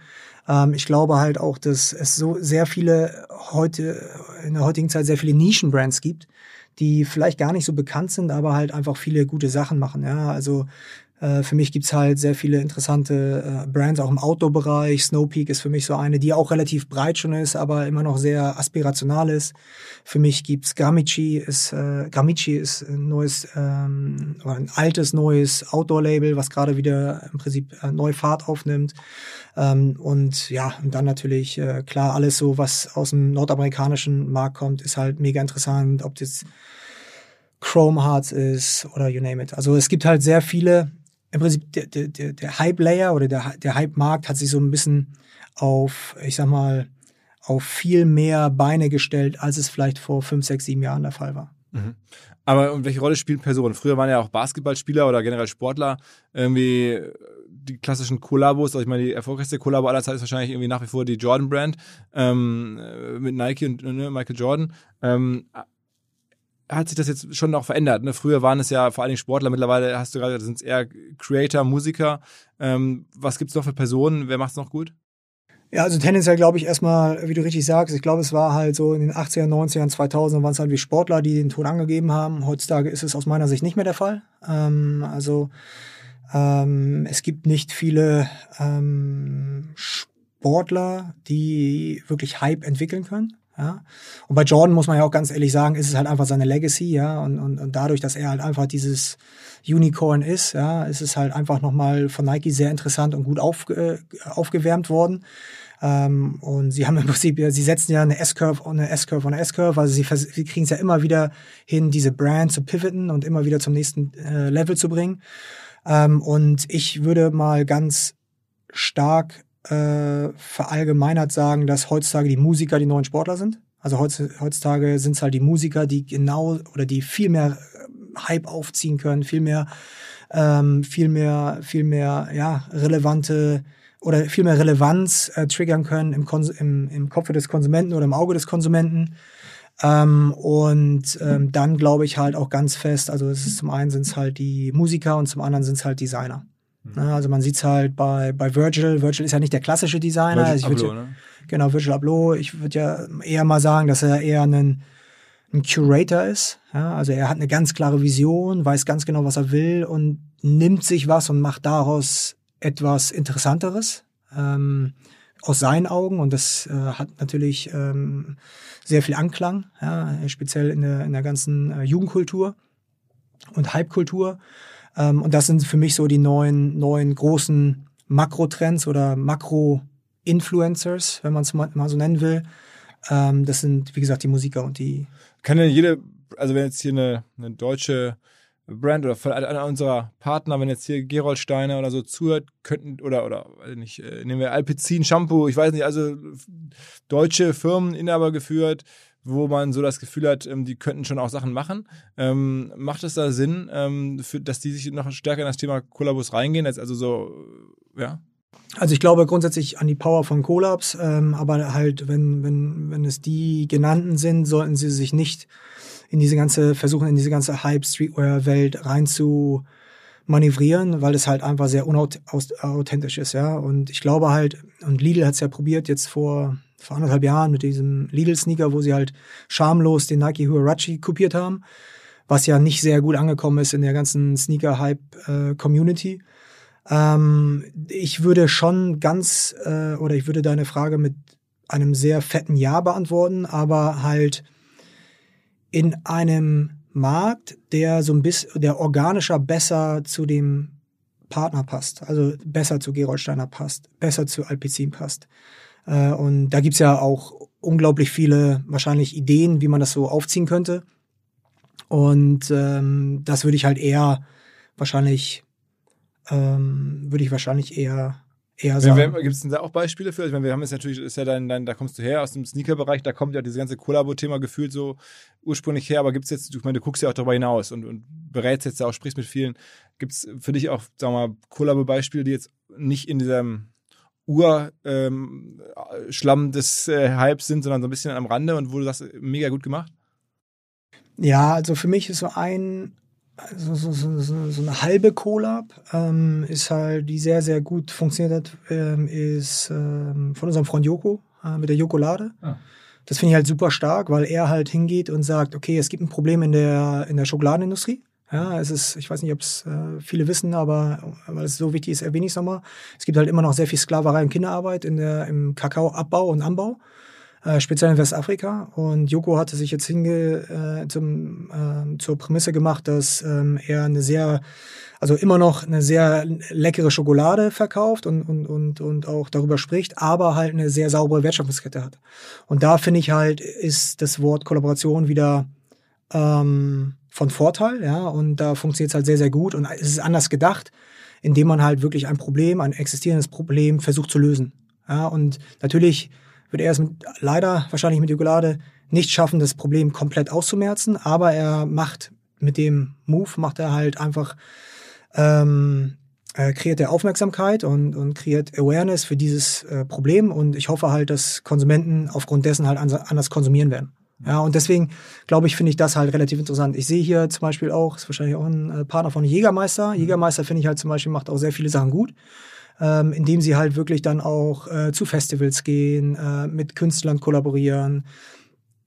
Ähm, ich glaube halt auch, dass es so sehr viele heute in der heutigen Zeit sehr viele Nischenbrands gibt, die vielleicht gar nicht so bekannt sind, aber halt einfach viele gute Sachen machen. Ja, also äh, für mich gibt's halt sehr viele interessante äh, Brands, auch im Outdoor-Bereich. Snowpeak ist für mich so eine, die auch relativ breit schon ist, aber immer noch sehr aspirational ist. Für mich gibt's Gramici, ist, äh, Gramici ist ein neues, ähm, ein altes neues Outdoor-Label, was gerade wieder im Prinzip äh, neue Fahrt aufnimmt. Ähm, und ja, und dann natürlich, äh, klar, alles so, was aus dem nordamerikanischen Markt kommt, ist halt mega interessant, ob das Chrome Hearts ist oder you name it. Also es gibt halt sehr viele, im Prinzip der, der, der, Hype-Layer oder der, der Hype-Markt hat sich so ein bisschen auf, ich sag mal, auf viel mehr Beine gestellt, als es vielleicht vor fünf, sechs, sieben Jahren der Fall war. Aber und welche Rolle spielen Personen? Früher waren ja auch Basketballspieler oder generell Sportler irgendwie die klassischen Kollabos. Also ich meine, die erfolgreichste Kollabo aller Zeit ist wahrscheinlich irgendwie nach wie vor die Jordan Brand ähm, äh, mit Nike und ne, Michael Jordan. Ähm, hat sich das jetzt schon auch verändert. Ne? Früher waren es ja vor allen Dingen Sportler, mittlerweile hast du gerade, sind es eher Creator, Musiker. Ähm, was gibt's noch für Personen? Wer macht's noch gut? Ja, also tendenziell glaube ich erstmal, wie du richtig sagst, ich glaube, es war halt so in den 80er, 90ern, 2000 waren es halt wie Sportler, die den Ton angegeben haben. Heutzutage ist es aus meiner Sicht nicht mehr der Fall. Ähm, also ähm, es gibt nicht viele ähm, Sportler, die wirklich Hype entwickeln können. Ja. Und bei Jordan muss man ja auch ganz ehrlich sagen, ist es halt einfach seine Legacy, ja. Und, und, und dadurch, dass er halt einfach dieses Unicorn ist, ja, ist es halt einfach nochmal von Nike sehr interessant und gut auf, äh, aufgewärmt worden. Ähm, und sie haben im Prinzip, ja, sie setzen ja eine S-Curve und eine S-Curve und eine S-Curve, also sie, sie kriegen es ja immer wieder hin, diese Brand zu pivoten und immer wieder zum nächsten äh, Level zu bringen. Ähm, und ich würde mal ganz stark äh, verallgemeinert sagen, dass heutzutage die Musiker die neuen Sportler sind. Also heutz- heutzutage sind es halt die Musiker, die genau oder die viel mehr äh, Hype aufziehen können, viel mehr, ähm, viel mehr, viel mehr, ja, relevante oder viel mehr Relevanz äh, triggern können im, Kons im, im Kopf des Konsumenten oder im Auge des Konsumenten. Ähm, und ähm, dann glaube ich halt auch ganz fest, also es ist zum einen sind es halt die Musiker und zum anderen sind es halt Designer. Ne, also man sieht es halt bei, bei Virgil. Virgil ist ja nicht der klassische Designer. Virgil Also Abloh, ja, ne? Genau, Virgil Abloh. Ich würde ja eher mal sagen, dass er eher ein, ein Curator ist. Ja, also er hat eine ganz klare Vision, weiß ganz genau, was er will und nimmt sich was und macht daraus etwas Interessanteres. Ähm, aus seinen Augen und das äh, hat natürlich ähm, sehr viel Anklang, ja, speziell in der, in der ganzen äh, Jugendkultur und Hypekultur. Ähm, und das sind für mich so die neuen, neuen großen Makrotrends oder Makro-Influencers, wenn man es mal, mal so nennen will. Ähm, das sind, wie gesagt, die Musiker und die. Kann denn jede, also wenn jetzt hier eine, eine deutsche Brand oder einer unserer Partner, wenn jetzt hier Gerold Steiner oder so zuhört, könnten, oder, oder, nicht, äh, nehmen wir Alpecin Shampoo, ich weiß nicht, also deutsche Firmen, Inhaber geführt, wo man so das Gefühl hat, ähm, die könnten schon auch Sachen machen. Ähm, macht es da Sinn, ähm, für, dass die sich noch stärker in das Thema Kollabos reingehen? Jetzt also so, äh, ja? Also ich glaube grundsätzlich an die Power von Collabs, ähm, aber halt, wenn, wenn, wenn es die genannten sind, sollten sie sich nicht in diese ganze, versuchen in diese ganze Hype-Streetwear-Welt rein zu manövrieren, weil es halt einfach sehr unauthentisch ist, ja. Und ich glaube halt, und Lidl hat es ja probiert jetzt vor, vor anderthalb Jahren mit diesem Lidl-Sneaker, wo sie halt schamlos den Nike Huarachi kopiert haben, was ja nicht sehr gut angekommen ist in der ganzen Sneaker-Hype-Community. Ähm, ich würde schon ganz, äh, oder ich würde deine Frage mit einem sehr fetten Ja beantworten, aber halt in einem Markt, der so ein bisschen, der organischer besser zu dem Partner passt, also besser zu Gerold Steiner passt, besser zu Alpecin passt. Äh, und da gibt's ja auch unglaublich viele wahrscheinlich Ideen, wie man das so aufziehen könnte. Und ähm, das würde ich halt eher wahrscheinlich, ähm, würde ich wahrscheinlich eher eher sagen. Gibt es denn da auch Beispiele für? Ich meine, wir haben jetzt natürlich, ist ja dein, dein da kommst du her aus dem Sneaker-Bereich, da kommt ja dieses ganze Kollabo-Thema gefühlt so ursprünglich her, aber gibt es jetzt, ich meine, du guckst ja auch darüber hinaus und, und berätst jetzt ja auch, sprichst mit vielen. Gibt es für dich auch, sagen wir mal, Kollabo-Beispiele, die jetzt nicht in diesem Urschlamm ähm, des äh, Hypes sind, sondern so ein bisschen am Rande und wo du sagst, mega gut gemacht? Ja, also für mich ist so ein, so, so, so, so eine halbe Collab ähm, ist halt, die sehr, sehr gut funktioniert hat, ähm, ist ähm, von unserem Freund Joko äh, mit der Jokolade. Ah. Das finde ich halt super stark, weil er halt hingeht und sagt, okay, es gibt ein Problem in der, in der Schokoladenindustrie. Ja, es ist, ich weiß nicht, ob es äh, viele wissen, aber weil es so wichtig ist, erwähne ich es nochmal. Es gibt halt immer noch sehr viel Sklaverei und Kinderarbeit in der, im Kakaoabbau und Anbau. Äh, speziell in Westafrika. Und Joko hatte sich jetzt hinge, äh, zum, äh, zur Prämisse gemacht, dass ähm, er eine sehr, also immer noch eine sehr leckere Schokolade verkauft und, und, und, und auch darüber spricht, aber halt eine sehr saubere Wertschöpfungskette hat. Und da finde ich halt, ist das Wort Kollaboration wieder ähm, von Vorteil, ja, und da funktioniert es halt sehr, sehr gut und es ist anders gedacht, indem man halt wirklich ein Problem, ein existierendes Problem versucht zu lösen. Ja, und natürlich wird er es mit, leider wahrscheinlich mit Jokolade nicht schaffen, das Problem komplett auszumerzen, aber er macht mit dem Move, macht er halt einfach, ähm, äh, kreiert er Aufmerksamkeit und, und kreiert Awareness für dieses äh, Problem und ich hoffe halt, dass Konsumenten aufgrund dessen halt anders konsumieren werden. Ja, und deswegen glaube ich, finde ich das halt relativ interessant. Ich sehe hier zum Beispiel auch, ist wahrscheinlich auch ein äh, Partner von Jägermeister. Jägermeister finde ich halt zum Beispiel macht auch sehr viele Sachen gut ähm, indem sie halt wirklich dann auch äh, zu Festivals gehen, äh, mit Künstlern kollaborieren.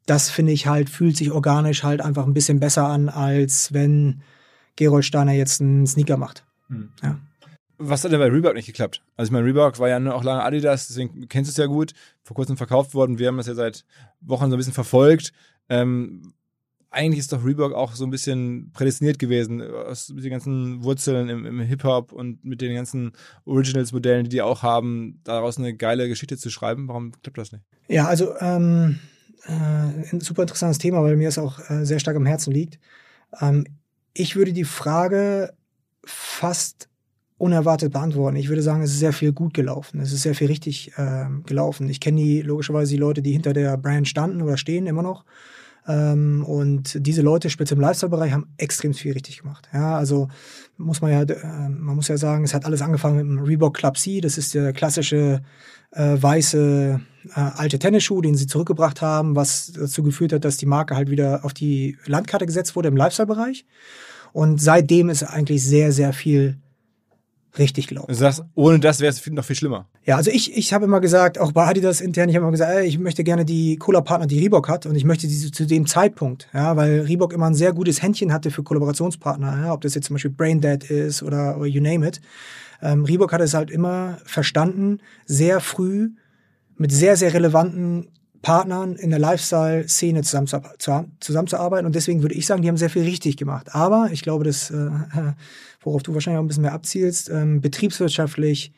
Das finde ich halt, fühlt sich organisch halt einfach ein bisschen besser an, als wenn Gerold Steiner jetzt einen Sneaker macht. Mhm. Ja. Was hat denn bei Reebok nicht geklappt? Also ich meine, Reebok war ja auch lange Adidas, deswegen kennst du es ja gut, vor kurzem verkauft worden. Wir haben das ja seit Wochen so ein bisschen verfolgt. Ähm, eigentlich ist doch Reebok auch so ein bisschen prädestiniert gewesen, aus den ganzen Wurzeln im, im Hip-Hop und mit den ganzen Originals-Modellen, die die auch haben, daraus eine geile Geschichte zu schreiben. Warum klappt das nicht? Ja, also ähm, äh, ein super interessantes Thema, weil mir es auch äh, sehr stark am Herzen liegt. Ähm, ich würde die Frage fast unerwartet beantworten. Ich würde sagen, es ist sehr viel gut gelaufen. Es ist sehr viel richtig äh, gelaufen. Ich kenne die logischerweise die Leute, die hinter der Brand standen oder stehen immer noch. Ähm, und diese Leute, speziell im Lifestyle-Bereich, haben extrem viel richtig gemacht. Ja, also muss man ja, äh, man muss ja sagen, es hat alles angefangen mit dem Reebok Club C. Das ist der klassische äh, weiße äh, alte Tennisschuh, den sie zurückgebracht haben, was dazu geführt hat, dass die Marke halt wieder auf die Landkarte gesetzt wurde im Lifestyle-Bereich. Und seitdem ist eigentlich sehr, sehr viel richtig gelaufen. Du sagst, ohne das wäre es noch viel schlimmer. Ja, also ich, ich habe immer gesagt, auch bei Adidas intern, ich habe immer gesagt, ey, ich möchte gerne die Cola-Partner, die Reebok hat und ich möchte diese zu dem Zeitpunkt, ja, weil Reebok immer ein sehr gutes Händchen hatte für Kollaborationspartner, ja, ob das jetzt zum Beispiel Braindead ist oder, oder you name it. Ähm, Reebok hat es halt immer verstanden, sehr früh mit sehr, sehr relevanten Partnern in der Lifestyle-Szene zusammenzuarbeiten. Und deswegen würde ich sagen, die haben sehr viel richtig gemacht. Aber ich glaube, das, äh, worauf du wahrscheinlich auch ein bisschen mehr abzielst, ähm, betriebswirtschaftlich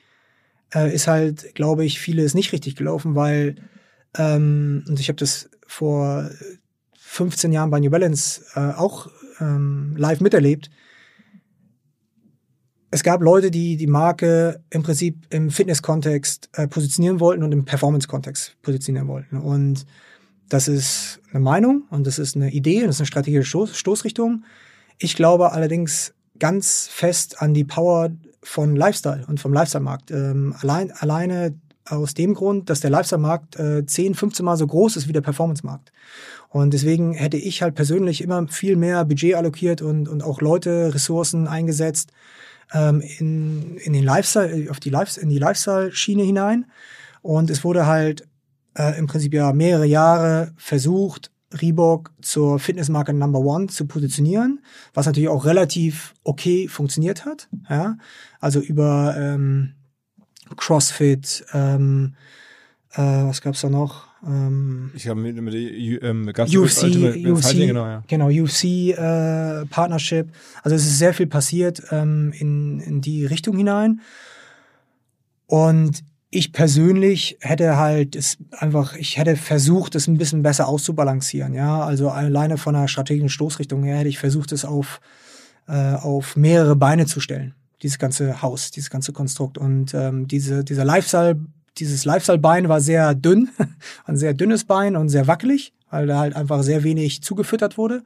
äh, ist halt, glaube ich, vieles nicht richtig gelaufen, weil, ähm, und ich habe das vor 15 Jahren bei New Balance äh, auch ähm, live miterlebt, es gab Leute, die die Marke im Prinzip im Fitness-Kontext äh, positionieren wollten und im Performance-Kontext positionieren wollten. Und das ist eine Meinung und das ist eine Idee und das ist eine strategische Stoß Stoßrichtung. Ich glaube allerdings ganz fest an die Power von Lifestyle und vom Lifestyle-Markt. Ähm, allein, alleine aus dem Grund, dass der Lifestyle-Markt äh, 10, 15 Mal so groß ist wie der Performance-Markt. Und deswegen hätte ich halt persönlich immer viel mehr Budget allokiert und, und auch Leute, Ressourcen eingesetzt, ähm, in, in den Lifestyle, auf die Life, in die Lifestyle-Schiene hinein. Und es wurde halt äh, im Prinzip ja mehrere Jahre versucht, Reebok zur Fitnessmarke Number One zu positionieren, was natürlich auch relativ okay funktioniert hat. Ja? Also über ähm, CrossFit, ähm, äh, was gab's da noch? Ähm, ich habe mit, mit ähm, ganz UFC, UFC genau, ja. genau UFC äh, Partnership. Also es ist sehr viel passiert ähm, in, in die Richtung hinein. Und ich persönlich hätte halt es einfach, ich hätte versucht, es ein bisschen besser auszubalancieren. Ja, also alleine von der strategischen Stoßrichtung her hätte ich versucht, es auf äh, auf mehrere Beine zu stellen. Dieses ganze Haus, dieses ganze Konstrukt und ähm, diese dieser Lifestyle dieses Lifestyle-Bein war sehr dünn, ein sehr dünnes Bein und sehr wackelig, weil da halt einfach sehr wenig zugefüttert wurde.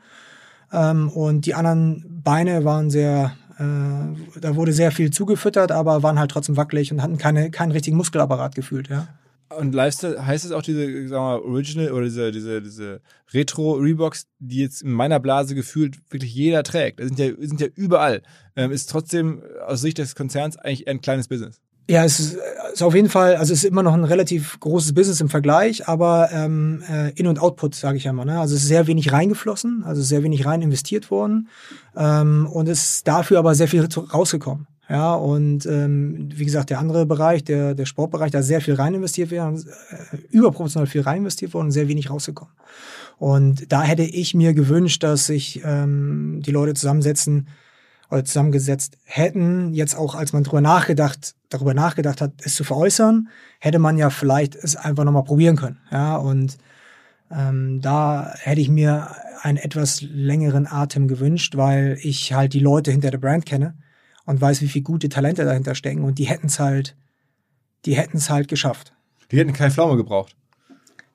Ähm, und die anderen Beine waren sehr äh, da wurde sehr viel zugefüttert, aber waren halt trotzdem wackelig und hatten keine, keinen richtigen Muskelapparat gefühlt, ja. Und Lifestyle heißt es auch diese, sagen wir mal, Original oder diese, diese, diese Retro-Reeboks, die jetzt in meiner Blase gefühlt wirklich jeder trägt. Das sind ja, sind ja überall. Ähm, ist trotzdem aus Sicht des Konzerns eigentlich ein kleines Business. Ja, es ist, ist auf jeden Fall, also es ist immer noch ein relativ großes Business im Vergleich, aber ähm, äh, In- und Output, sage ich ja mal. Ne? Also es ist sehr wenig reingeflossen, also sehr wenig rein investiert worden ähm, und es ist dafür aber sehr viel rausgekommen. Ja, und ähm, wie gesagt, der andere Bereich, der, der Sportbereich, da sehr viel rein investiert worden, äh, überproportional viel rein investiert worden und sehr wenig rausgekommen. Und da hätte ich mir gewünscht, dass sich ähm, die Leute zusammensetzen oder zusammengesetzt hätten, jetzt auch als man drüber nachgedacht, darüber nachgedacht hat, es zu veräußern, hätte man ja vielleicht es einfach nochmal probieren können. Ja, und ähm, da hätte ich mir einen etwas längeren Atem gewünscht, weil ich halt die Leute hinter der Brand kenne und weiß, wie viele gute Talente dahinter stecken und die hätten es halt, die hätten es halt geschafft. Die hätten keine Pflaume gebraucht.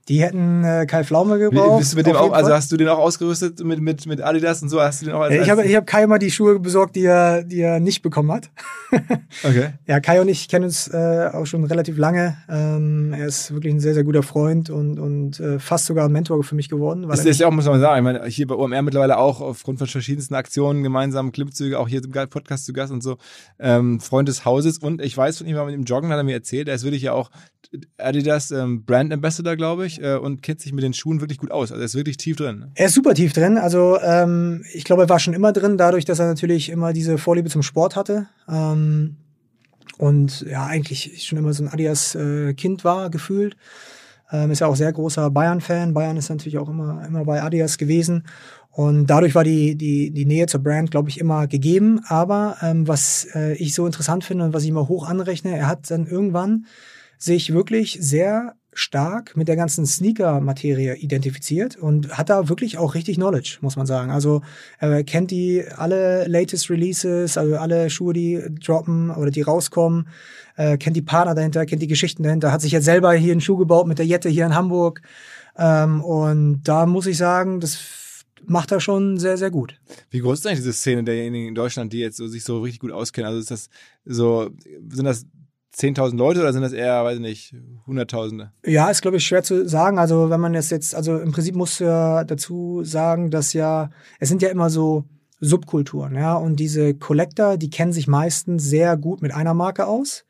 Die hätten äh, Kai Pflaume gebraucht. Bist du mit dem auch, also hast du den auch ausgerüstet mit, mit, mit Adidas und so? Hast du den auch als, ich habe ich hab Kai mal die Schuhe besorgt, die er, die er nicht bekommen hat. okay. Ja, Kai und ich kennen uns äh, auch schon relativ lange. Ähm, er ist wirklich ein sehr, sehr guter Freund und, und äh, fast sogar ein Mentor für mich geworden. das ist ja auch, muss man sagen, ich meine, hier bei OMR mittlerweile auch aufgrund von verschiedensten Aktionen, gemeinsamen Klimmzüge, auch hier im Podcast zu Gast und so, ähm, Freund des Hauses. Und ich weiß von ihm, mit dem Joggen hat er mir erzählt, er ist wirklich ja auch Adidas ähm, Brand Ambassador, glaube ich, äh, und kennt sich mit den Schuhen wirklich gut aus. Also er ist wirklich tief drin. Er ist super tief drin. Also ähm, ich glaube, er war schon immer drin, dadurch, dass er natürlich immer diese Vorliebe zum Sport hatte. Ähm, und ja, eigentlich schon immer so ein Adidas-Kind äh, war, gefühlt. Ähm, ist ja auch sehr großer Bayern-Fan. Bayern ist natürlich auch immer, immer bei Adidas gewesen. Und dadurch war die, die, die Nähe zur Brand, glaube ich, immer gegeben. Aber ähm, was äh, ich so interessant finde und was ich immer hoch anrechne, er hat dann irgendwann sich wirklich sehr stark mit der ganzen Sneaker-Materie identifiziert und hat da wirklich auch richtig Knowledge, muss man sagen. Also er kennt die alle latest Releases, also alle Schuhe, die droppen oder die rauskommen, äh, kennt die Partner dahinter, kennt die Geschichten dahinter, hat sich jetzt selber hier einen Schuh gebaut mit der Jette hier in Hamburg. Ähm, und da muss ich sagen, das macht er schon sehr, sehr gut. Wie groß ist eigentlich diese Szene derjenigen in Deutschland, die jetzt so, sich so richtig gut auskennen? Also ist das so, sind das 10.000 Leute oder sind das eher, weiß ich nicht, Hunderttausende? Ja, ist glaube ich schwer zu sagen. Also wenn man das jetzt, also im Prinzip musst du ja dazu sagen, dass ja, es sind ja immer so Subkulturen, ja, und diese Collector, die kennen sich meistens sehr gut mit einer Marke aus.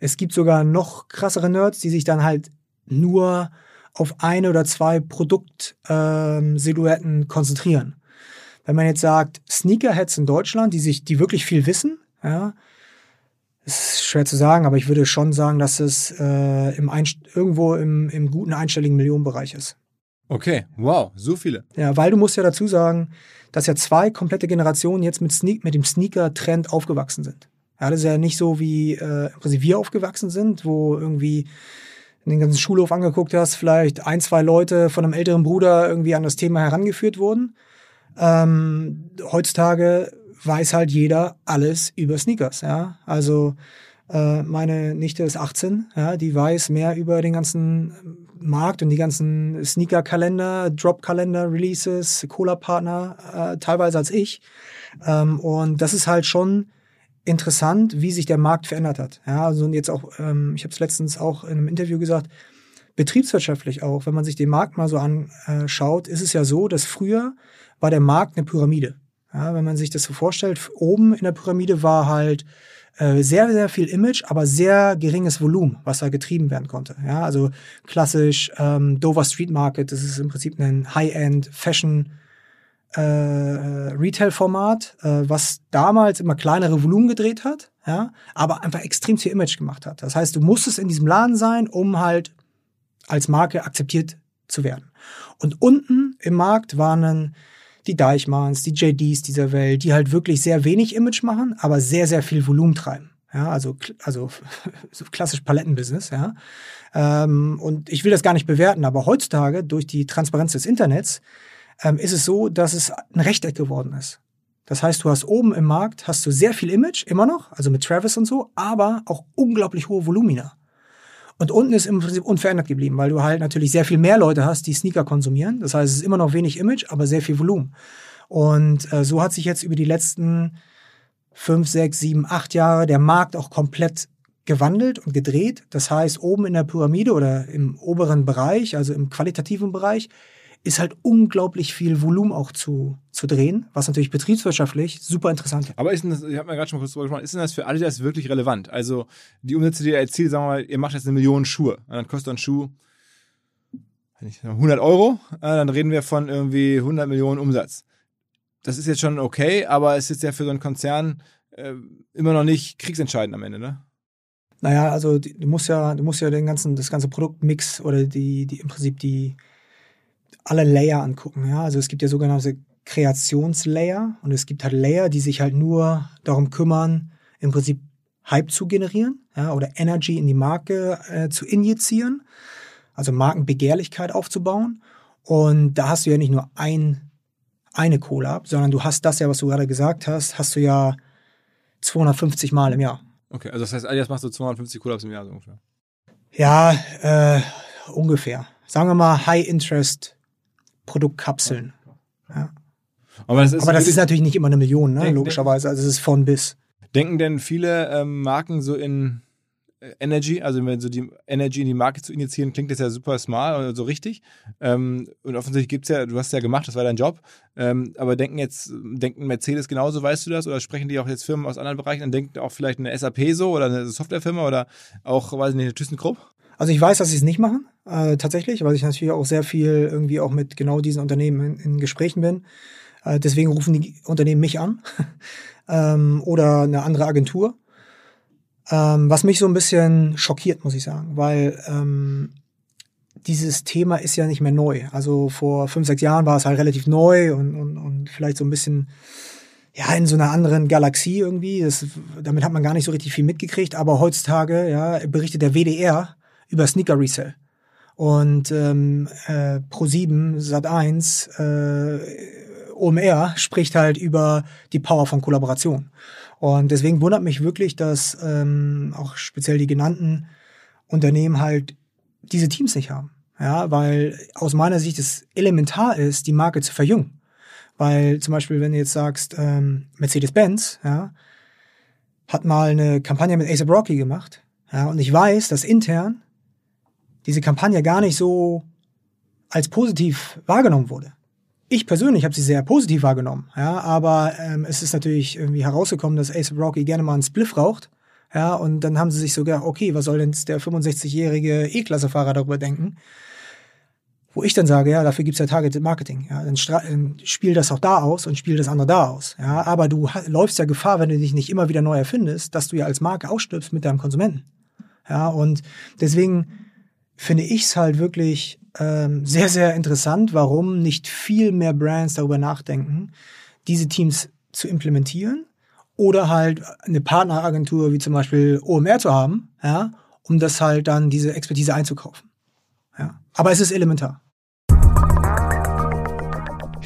Es gibt sogar noch krassere Nerds, die sich dann halt nur auf eine oder zwei Produktsilhouetten ähm, konzentrieren. Wenn man jetzt sagt, Sneakerheads in Deutschland, die sich, die wirklich viel wissen, ja, ist schwer zu sagen, aber ich würde schon sagen, dass es äh, im irgendwo im, im guten einstelligen Millionenbereich ist. Okay, wow, so viele. Ja, weil du musst ja dazu sagen, dass ja zwei komplette Generationen jetzt mit, Sneak, mit dem Sneaker-Trend aufgewachsen sind. Ja, das ist ja nicht so, wie äh, wir aufgewachsen sind, wo irgendwie den ganzen Schulhof angeguckt hast, vielleicht ein, zwei Leute von einem älteren Bruder irgendwie an das Thema herangeführt wurden. Ähm, heutzutage weiß halt jeder alles über Sneakers, ja. Also äh, meine Nichte ist 18, ja, die weiß mehr über den ganzen Markt und die ganzen Sneaker-Kalender, Drop-Kalender, Releases, Cola-Partner, äh, teilweise als ich. Ähm, und das ist halt schon interessant, wie sich der Markt verändert hat. Ja, also jetzt auch, ähm, ich habe es letztens auch in einem Interview gesagt, betriebswirtschaftlich auch, wenn man sich den Markt mal so anschaut, ist es ja so, dass früher war der Markt eine Pyramide. Ja, wenn man sich das so vorstellt, oben in der Pyramide war halt äh, sehr, sehr viel Image, aber sehr geringes Volumen, was da getrieben werden konnte. Ja, also klassisch ähm, Dover Street Market, das ist im Prinzip ein High-End Fashion äh, Retail-Format, äh, was damals immer kleinere Volumen gedreht hat, ja, aber einfach extrem viel Image gemacht hat. Das heißt, du musstest in diesem Laden sein, um halt als Marke akzeptiert zu werden. Und unten im Markt waren dann die Deichmanns, die JDs dieser Welt, die halt wirklich sehr wenig Image machen, aber sehr, sehr viel Volumen treiben. Ja, also, also so klassisch Palettenbusiness, ja. Ähm, und ich will das gar nicht bewerten, aber heutzutage, durch die Transparenz des Internets, ähm, ist es so, dass es ein Rechteck geworden ist. Das heißt, du hast oben im Markt hast du sehr viel Image, immer noch, also mit Travis und so, aber auch unglaublich hohe Volumina. Und unten ist im Prinzip unverändert geblieben, weil du halt natürlich sehr viel mehr Leute hast, die Sneaker konsumieren. Das heißt, es ist immer noch wenig Image, aber sehr viel Volumen. Und äh, so hat sich jetzt über die letzten fünf, sechs, sieben, acht Jahre der Markt auch komplett gewandelt und gedreht. Das heißt, oben in der Pyramide oder im oberen Bereich, also im qualitativen Bereich, ist halt unglaublich viel Volumen auch zu, zu drehen, was natürlich betriebswirtschaftlich super interessant ist. Aber ist das, ich habe mir gerade schon kurz drüber gesprochen, ist denn das für Adidas wirklich relevant? Also die Umsätze, die ihr erzielt, sagen wir mal, ihr macht jetzt eine Million Schuhe, und dann kostet ein Schuh 100 Euro, dann reden wir von irgendwie 100 Millionen Umsatz. Das ist jetzt schon okay, aber es ist ja für so einen Konzern äh, immer noch nicht kriegsentscheidend am Ende, ne? Naja, also du musst ja, du musst ja den ganzen, das ganze Produktmix oder die, die im Prinzip die alle Layer angucken. Ja? Also es gibt ja sogenannte Kreationslayer und es gibt halt Layer, die sich halt nur darum kümmern, im Prinzip Hype zu generieren ja, oder Energy in die Marke äh, zu injizieren, also Markenbegehrlichkeit aufzubauen. Und da hast du ja nicht nur ein, eine Cola, sondern du hast das ja, was du gerade gesagt hast, hast du ja 250 Mal im Jahr. Okay, also das heißt, Adidas macht so 250 Collabs im Jahr so ungefähr. Ja, äh, ungefähr. Sagen wir mal High Interest Produktkapseln. Ja. Aber das ist, Aber das ist natürlich nicht immer eine Million, ne? logischerweise. Also es ist von bis. Denken denn viele ähm, Marken so in äh, Energy, also wenn so die Energy in die Marke zu injizieren, klingt das ja super smart oder so richtig. Ähm, und offensichtlich gibt es ja, du hast es ja gemacht, das war dein Job. Ähm, aber denken jetzt, denken Mercedes genauso, weißt du das? Oder sprechen die auch jetzt Firmen aus anderen Bereichen? Dann denkt auch vielleicht eine SAP so oder eine Softwarefirma oder auch, weiß ich nicht, eine ThyssenKrupp? Also ich weiß, dass sie es nicht machen, äh, tatsächlich, weil ich natürlich auch sehr viel irgendwie auch mit genau diesen Unternehmen in, in Gesprächen bin. Äh, deswegen rufen die Unternehmen mich an ähm, oder eine andere Agentur. Ähm, was mich so ein bisschen schockiert, muss ich sagen, weil ähm, dieses Thema ist ja nicht mehr neu. Also vor fünf, sechs Jahren war es halt relativ neu und, und, und vielleicht so ein bisschen ja, in so einer anderen Galaxie irgendwie. Das, damit hat man gar nicht so richtig viel mitgekriegt. Aber heutzutage, ja, berichtet der WDR über Sneaker Resell. Und ähm, äh, Pro7, Sat1, äh, OMR spricht halt über die Power von Kollaboration. Und deswegen wundert mich wirklich, dass ähm, auch speziell die genannten Unternehmen halt diese Teams nicht haben. Ja, weil aus meiner Sicht es elementar ist, die Marke zu verjüngen. Weil zum Beispiel, wenn du jetzt sagst, ähm, Mercedes-Benz, ja, hat mal eine Kampagne mit ASAP Rocky gemacht. Ja, und ich weiß, dass intern diese Kampagne gar nicht so als positiv wahrgenommen wurde. Ich persönlich habe sie sehr positiv wahrgenommen, ja, aber ähm, es ist natürlich irgendwie herausgekommen, dass Ace Rocky gerne mal einen Spliff raucht, ja, und dann haben sie sich sogar, okay, was soll denn der 65-jährige E-Klasse-Fahrer darüber denken? Wo ich dann sage, ja, dafür gibt's ja Targeted Marketing, ja, dann, dann spiel das auch da aus und spiel das andere da aus, ja, aber du läufst ja Gefahr, wenn du dich nicht immer wieder neu erfindest, dass du ja als Marke ausstirbst mit deinem Konsumenten, ja, und deswegen finde ich es halt wirklich ähm, sehr, sehr interessant, warum nicht viel mehr Brands darüber nachdenken, diese Teams zu implementieren oder halt eine Partneragentur wie zum Beispiel OMR zu haben, ja, um das halt dann diese Expertise einzukaufen. Ja. Aber es ist elementar.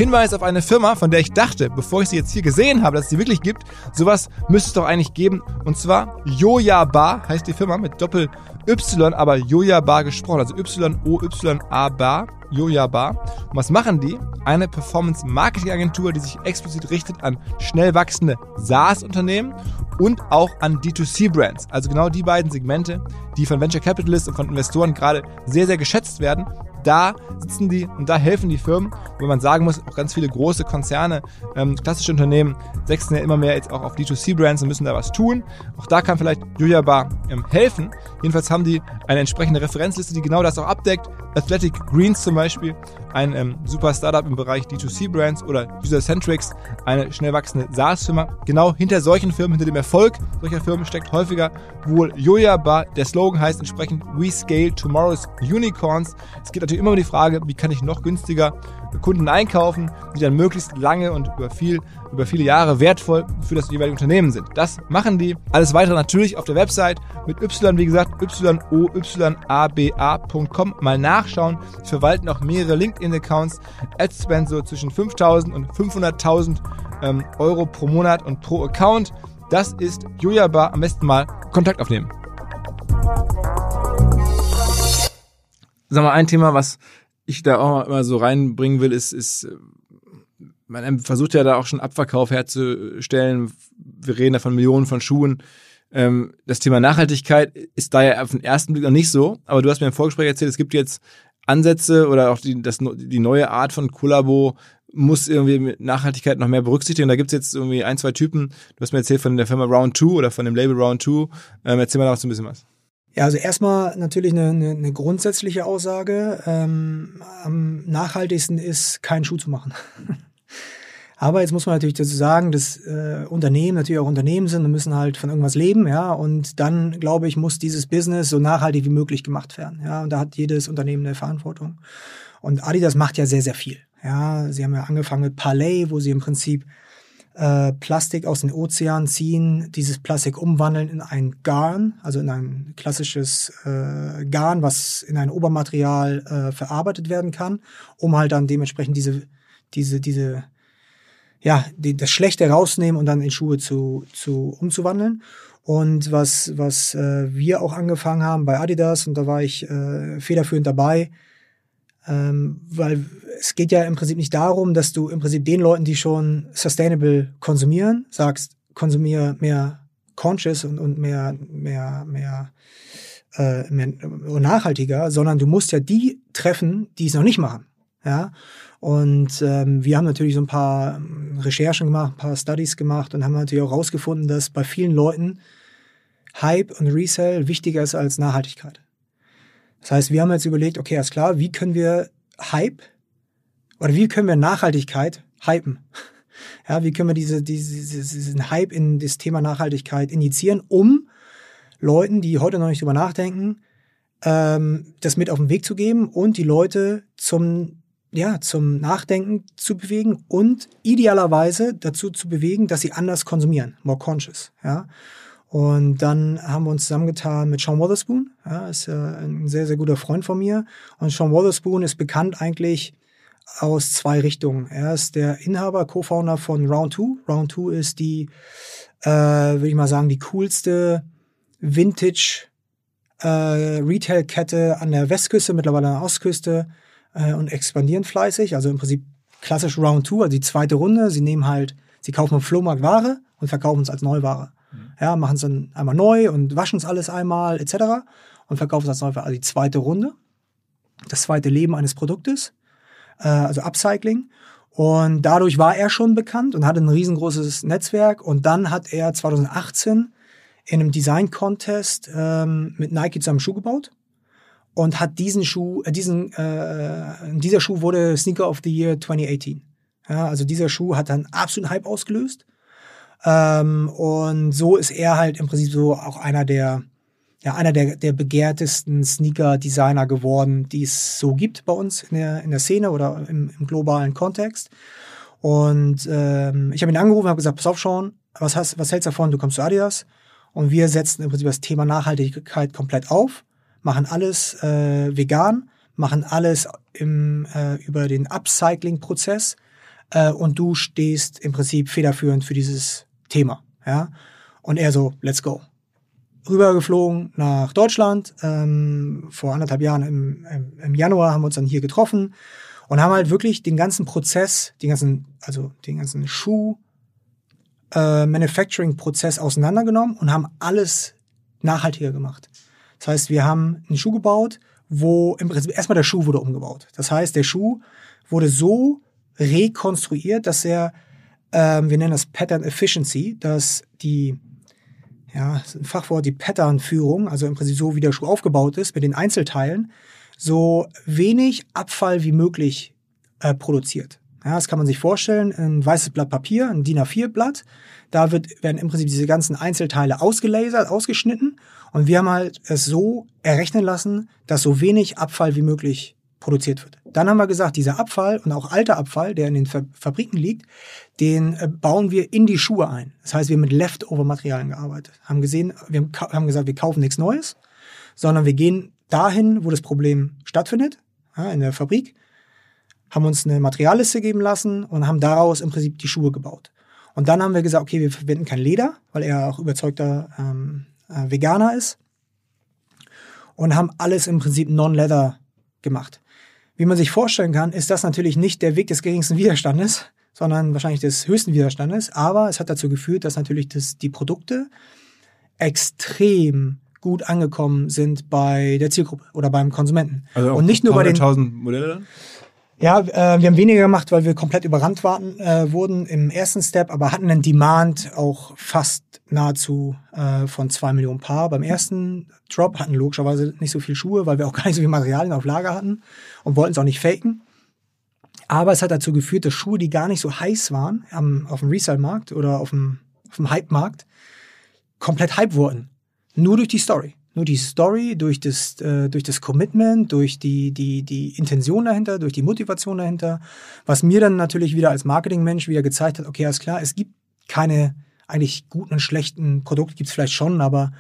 Hinweis auf eine Firma, von der ich dachte, bevor ich sie jetzt hier gesehen habe, dass es sie wirklich gibt. Sowas müsste es doch eigentlich geben. Und zwar Joja Bar heißt die Firma mit Doppel Y, aber Joja Bar gesprochen. Also Y-O-Y-A Bar. Joja Bar. Und was machen die? Eine Performance-Marketing-Agentur, die sich explizit richtet an schnell wachsende SaaS-Unternehmen und auch an D2C-Brands. Also genau die beiden Segmente, die von Venture Capitalists und von Investoren gerade sehr, sehr geschätzt werden da sitzen die und da helfen die Firmen, wo man sagen muss, auch ganz viele große Konzerne, ähm, klassische Unternehmen sechsen ja immer mehr jetzt auch auf D2C-Brands und müssen da was tun. Auch da kann vielleicht Julia Bar ähm, helfen. Jedenfalls haben die eine entsprechende Referenzliste, die genau das auch abdeckt. Athletic Greens zum Beispiel, ein ähm, super Startup im Bereich D2C-Brands oder User-Centrics, eine schnell wachsende SaaS-Firma. Genau hinter solchen Firmen, hinter dem Erfolg solcher Firmen steckt häufiger wohl Julia Bar. Der Slogan heißt entsprechend We Scale Tomorrow's Unicorns. Es geht natürlich immer die Frage, wie kann ich noch günstiger Kunden einkaufen, die dann möglichst lange und über, viel, über viele Jahre wertvoll für das jeweilige Unternehmen sind. Das machen die. Alles weitere natürlich auf der Website mit Y, wie gesagt, yoyaba.com. Mal nachschauen. Sie verwalten auch mehrere LinkedIn-Accounts. Ad-Spend so zwischen 5.000 und 500.000 ähm, Euro pro Monat und pro Account. Das ist Jojaba. Am besten mal Kontakt aufnehmen. Sag mal, ein Thema, was ich da auch immer so reinbringen will, ist, ist man versucht ja da auch schon Abverkauf herzustellen, wir reden da von Millionen von Schuhen. Ähm, das Thema Nachhaltigkeit ist da ja auf den ersten Blick noch nicht so, aber du hast mir im Vorgespräch erzählt, es gibt jetzt Ansätze oder auch die, das, die neue Art von Kollabo muss irgendwie Nachhaltigkeit noch mehr berücksichtigen. Da gibt's jetzt irgendwie ein, zwei Typen. Du hast mir erzählt von der Firma Round 2 oder von dem Label Round 2. Ähm, erzähl mal noch so ein bisschen was. Ja, also erstmal natürlich eine, eine, eine grundsätzliche Aussage. Ähm, am nachhaltigsten ist, keinen Schuh zu machen. Aber jetzt muss man natürlich dazu sagen, dass äh, Unternehmen natürlich auch Unternehmen sind und müssen halt von irgendwas leben, ja. Und dann, glaube ich, muss dieses Business so nachhaltig wie möglich gemacht werden. Ja, und da hat jedes Unternehmen eine Verantwortung. Und Adidas macht ja sehr, sehr viel. Ja, sie haben ja angefangen mit Palais, wo sie im Prinzip äh, Plastik aus den Ozeanen ziehen, dieses Plastik umwandeln in ein Garn, also in ein klassisches äh, Garn, was in ein Obermaterial äh, verarbeitet werden kann, um halt dann dementsprechend diese, diese, diese ja, die, das Schlechte rausnehmen und dann in Schuhe zu, zu umzuwandeln. Und was, was äh, wir auch angefangen haben bei Adidas, und da war ich äh, federführend dabei, ähm, weil es geht ja im Prinzip nicht darum, dass du im Prinzip den Leuten, die schon sustainable konsumieren, sagst, konsumiere mehr conscious und, und mehr, mehr, mehr, äh, mehr nachhaltiger, sondern du musst ja die treffen, die es noch nicht machen. Ja, und ähm, wir haben natürlich so ein paar ähm, Recherchen gemacht, ein paar Studies gemacht und haben natürlich auch herausgefunden, dass bei vielen Leuten Hype und Resell wichtiger ist als Nachhaltigkeit. Das heißt, wir haben jetzt überlegt, okay, alles klar, wie können wir Hype oder wie können wir Nachhaltigkeit hypen? Ja, wie können wir diese, diese, diesen Hype in das Thema Nachhaltigkeit initiieren, um Leuten, die heute noch nicht drüber nachdenken, ähm, das mit auf den Weg zu geben und die Leute zum ja, zum Nachdenken zu bewegen und idealerweise dazu zu bewegen, dass sie anders konsumieren, more conscious, ja. Und dann haben wir uns zusammengetan mit Sean Wotherspoon, ja, ist ja ein sehr, sehr guter Freund von mir. Und Sean Wotherspoon ist bekannt eigentlich aus zwei Richtungen. Er ist der Inhaber, Co-Founder von Round 2. Round 2 ist die, äh, würde ich mal sagen, die coolste Vintage äh, Retail-Kette an der Westküste, mittlerweile an der Ostküste äh, und expandieren fleißig. Also im Prinzip klassisch Round 2, also die zweite Runde. Sie nehmen halt, sie kaufen im Flohmarkt Ware und verkaufen es als Neuware. Ja, machen es dann einmal neu und waschen es alles einmal etc. und verkaufen es als Neuware. Also die zweite Runde, das zweite Leben eines Produktes, äh, also Upcycling. Und dadurch war er schon bekannt und hatte ein riesengroßes Netzwerk. Und dann hat er 2018 in einem Design-Contest ähm, mit Nike zusammen Schuh gebaut und hat diesen Schuh, äh, diesen, äh, dieser Schuh wurde Sneaker of the Year 2018. Ja, also dieser Schuh hat dann absoluten Hype ausgelöst. Ähm, und so ist er halt im Prinzip so auch einer der, ja, einer der, der begehrtesten Sneaker-Designer geworden, die es so gibt bei uns in der, in der Szene oder im, im globalen Kontext. Und ähm, ich habe ihn angerufen und habe gesagt, pass auf, Sean, was, hast, was hältst du davon? Du kommst zu Adidas. Und wir setzen im Prinzip das Thema Nachhaltigkeit komplett auf machen alles äh, vegan, machen alles im, äh, über den Upcycling-Prozess äh, und du stehst im Prinzip federführend für dieses Thema. Ja? Und er so, let's go. Rübergeflogen nach Deutschland. Ähm, vor anderthalb Jahren im, im, im Januar haben wir uns dann hier getroffen und haben halt wirklich den ganzen Prozess, den ganzen, also den ganzen Schuh, äh, Manufacturing-Prozess auseinandergenommen und haben alles nachhaltiger gemacht. Das heißt, wir haben einen Schuh gebaut, wo im Prinzip erstmal der Schuh wurde umgebaut. Das heißt, der Schuh wurde so rekonstruiert, dass er, ähm, wir nennen das Pattern Efficiency, dass die, ja, das ist ein Fachwort, die Patternführung, also im Prinzip so, wie der Schuh aufgebaut ist, mit den Einzelteilen, so wenig Abfall wie möglich äh, produziert. Ja, das kann man sich vorstellen, ein weißes Blatt Papier, ein DIN A4-Blatt, da wird, werden im Prinzip diese ganzen Einzelteile ausgelasert, ausgeschnitten und wir haben halt es so errechnen lassen, dass so wenig Abfall wie möglich produziert wird. Dann haben wir gesagt, dieser Abfall und auch alter Abfall, der in den Fabriken liegt, den äh, bauen wir in die Schuhe ein. Das heißt, wir haben mit Leftover-Materialien gearbeitet. Haben gesehen, wir haben gesagt, wir kaufen nichts Neues, sondern wir gehen dahin, wo das Problem stattfindet, in der Fabrik, haben uns eine Materialliste geben lassen und haben daraus im Prinzip die Schuhe gebaut. Und dann haben wir gesagt, okay, wir verwenden kein Leder, weil er auch überzeugter ähm, äh, Veganer ist und haben alles im Prinzip Non-Leather gemacht. Wie man sich vorstellen kann, ist das natürlich nicht der Weg des geringsten Widerstandes, sondern wahrscheinlich des höchsten Widerstandes. Aber es hat dazu geführt, dass natürlich das, die Produkte extrem gut angekommen sind bei der Zielgruppe oder beim Konsumenten. Also und nicht nur bei den 1000 Modelle? Ja, äh, wir haben weniger gemacht, weil wir komplett überrannt waren, äh, wurden im ersten Step, aber hatten einen Demand auch fast nahezu äh, von zwei Millionen Paar. Beim ersten Drop hatten logischerweise nicht so viel Schuhe, weil wir auch gar nicht so viel Materialien auf Lager hatten und wollten es auch nicht faken. Aber es hat dazu geführt, dass Schuhe, die gar nicht so heiß waren am, auf dem Resale-Markt oder auf dem, auf dem Hype-Markt, komplett Hype wurden. Nur durch die Story. Nur die Story, durch das, äh, durch das Commitment, durch die, die, die Intention dahinter, durch die Motivation dahinter, was mir dann natürlich wieder als Marketingmensch wieder gezeigt hat, okay, alles klar, es gibt keine eigentlich guten und schlechten Produkte, gibt es vielleicht schon, aber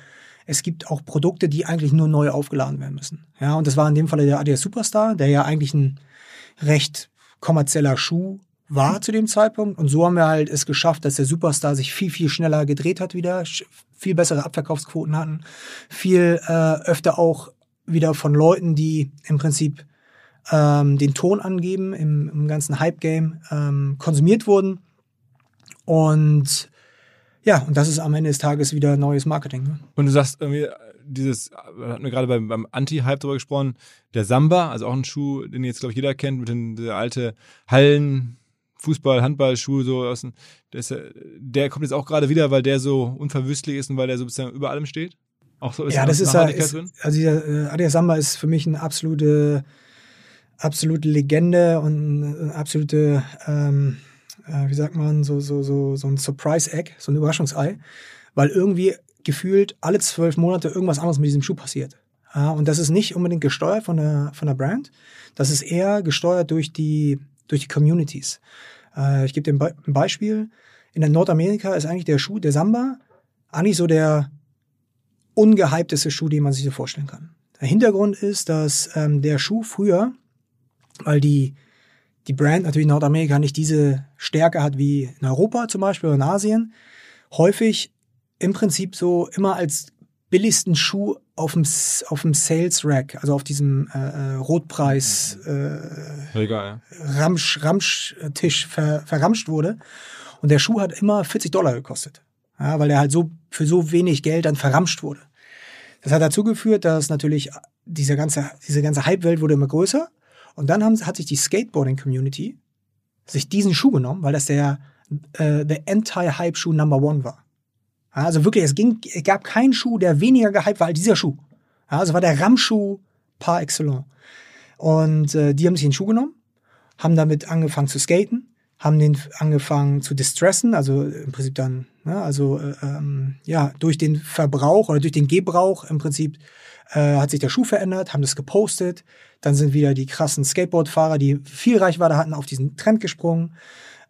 es gibt auch Produkte, die eigentlich nur neu aufgeladen werden müssen. Ja, und das war in dem Fall der Adidas Superstar, der ja eigentlich ein recht kommerzieller Schuh war zu dem Zeitpunkt. Und so haben wir halt es geschafft, dass der Superstar sich viel, viel schneller gedreht hat wieder, viel bessere Abverkaufsquoten hatten, viel äh, öfter auch wieder von Leuten, die im Prinzip ähm, den Ton angeben im, im ganzen Hype-Game, ähm, konsumiert wurden. Und ja, und das ist am Ende des Tages wieder neues Marketing. Ne? Und du sagst irgendwie, dieses, wir hatten gerade beim, beim Anti-Hype drüber gesprochen, der Samba, also auch ein Schuh, den jetzt, glaube ich, jeder kennt, mit den der alte Hallen, Fußball, Handballschuhe so aus dem, der, ist, der kommt jetzt auch gerade wieder, weil der so unverwüstlich ist und weil der so bisschen über allem steht. Auch so ist ja, das ist, ja, ist also dieser äh, Adidas Samba ist für mich eine absolute absolute Legende und eine absolute ähm, äh, wie sagt man so so so so ein Surprise Egg, so ein Überraschungsei, weil irgendwie gefühlt alle zwölf Monate irgendwas anderes mit diesem Schuh passiert. Ja, und das ist nicht unbedingt gesteuert von der von der Brand, das ist eher gesteuert durch die durch die Communities. Äh, ich gebe dir ein, Be ein Beispiel. In der Nordamerika ist eigentlich der Schuh, der Samba, eigentlich so der ungehypteste Schuh, den man sich so vorstellen kann. Der Hintergrund ist, dass ähm, der Schuh früher, weil die, die Brand natürlich in Nordamerika nicht diese Stärke hat wie in Europa zum Beispiel oder in Asien, häufig im Prinzip so immer als billigsten Schuh auf dem, auf dem Sales Rack, also auf diesem äh, äh Rotpreis äh, Egal, ja. Ramsch, Ramschtisch ver, verramscht wurde. Und der Schuh hat immer 40 Dollar gekostet. Ja, weil der halt so für so wenig Geld dann verramscht wurde. Das hat dazu geführt, dass natürlich diese ganze, diese ganze Hype-Welt wurde immer größer. Und dann haben, hat sich die Skateboarding-Community sich diesen Schuh genommen, weil das der äh, the Anti-Hype-Schuh Number One war. Also wirklich, es, ging, es gab keinen Schuh, der weniger gehypt war als dieser Schuh. Also war der Ramschuh par excellence. Und äh, die haben sich den Schuh genommen, haben damit angefangen zu skaten, haben den angefangen zu distressen, also im Prinzip dann, ne, also äh, ähm, ja, durch den Verbrauch oder durch den Gebrauch im Prinzip äh, hat sich der Schuh verändert, haben das gepostet. Dann sind wieder die krassen Skateboardfahrer, die viel Reichweite hatten, auf diesen Trend gesprungen.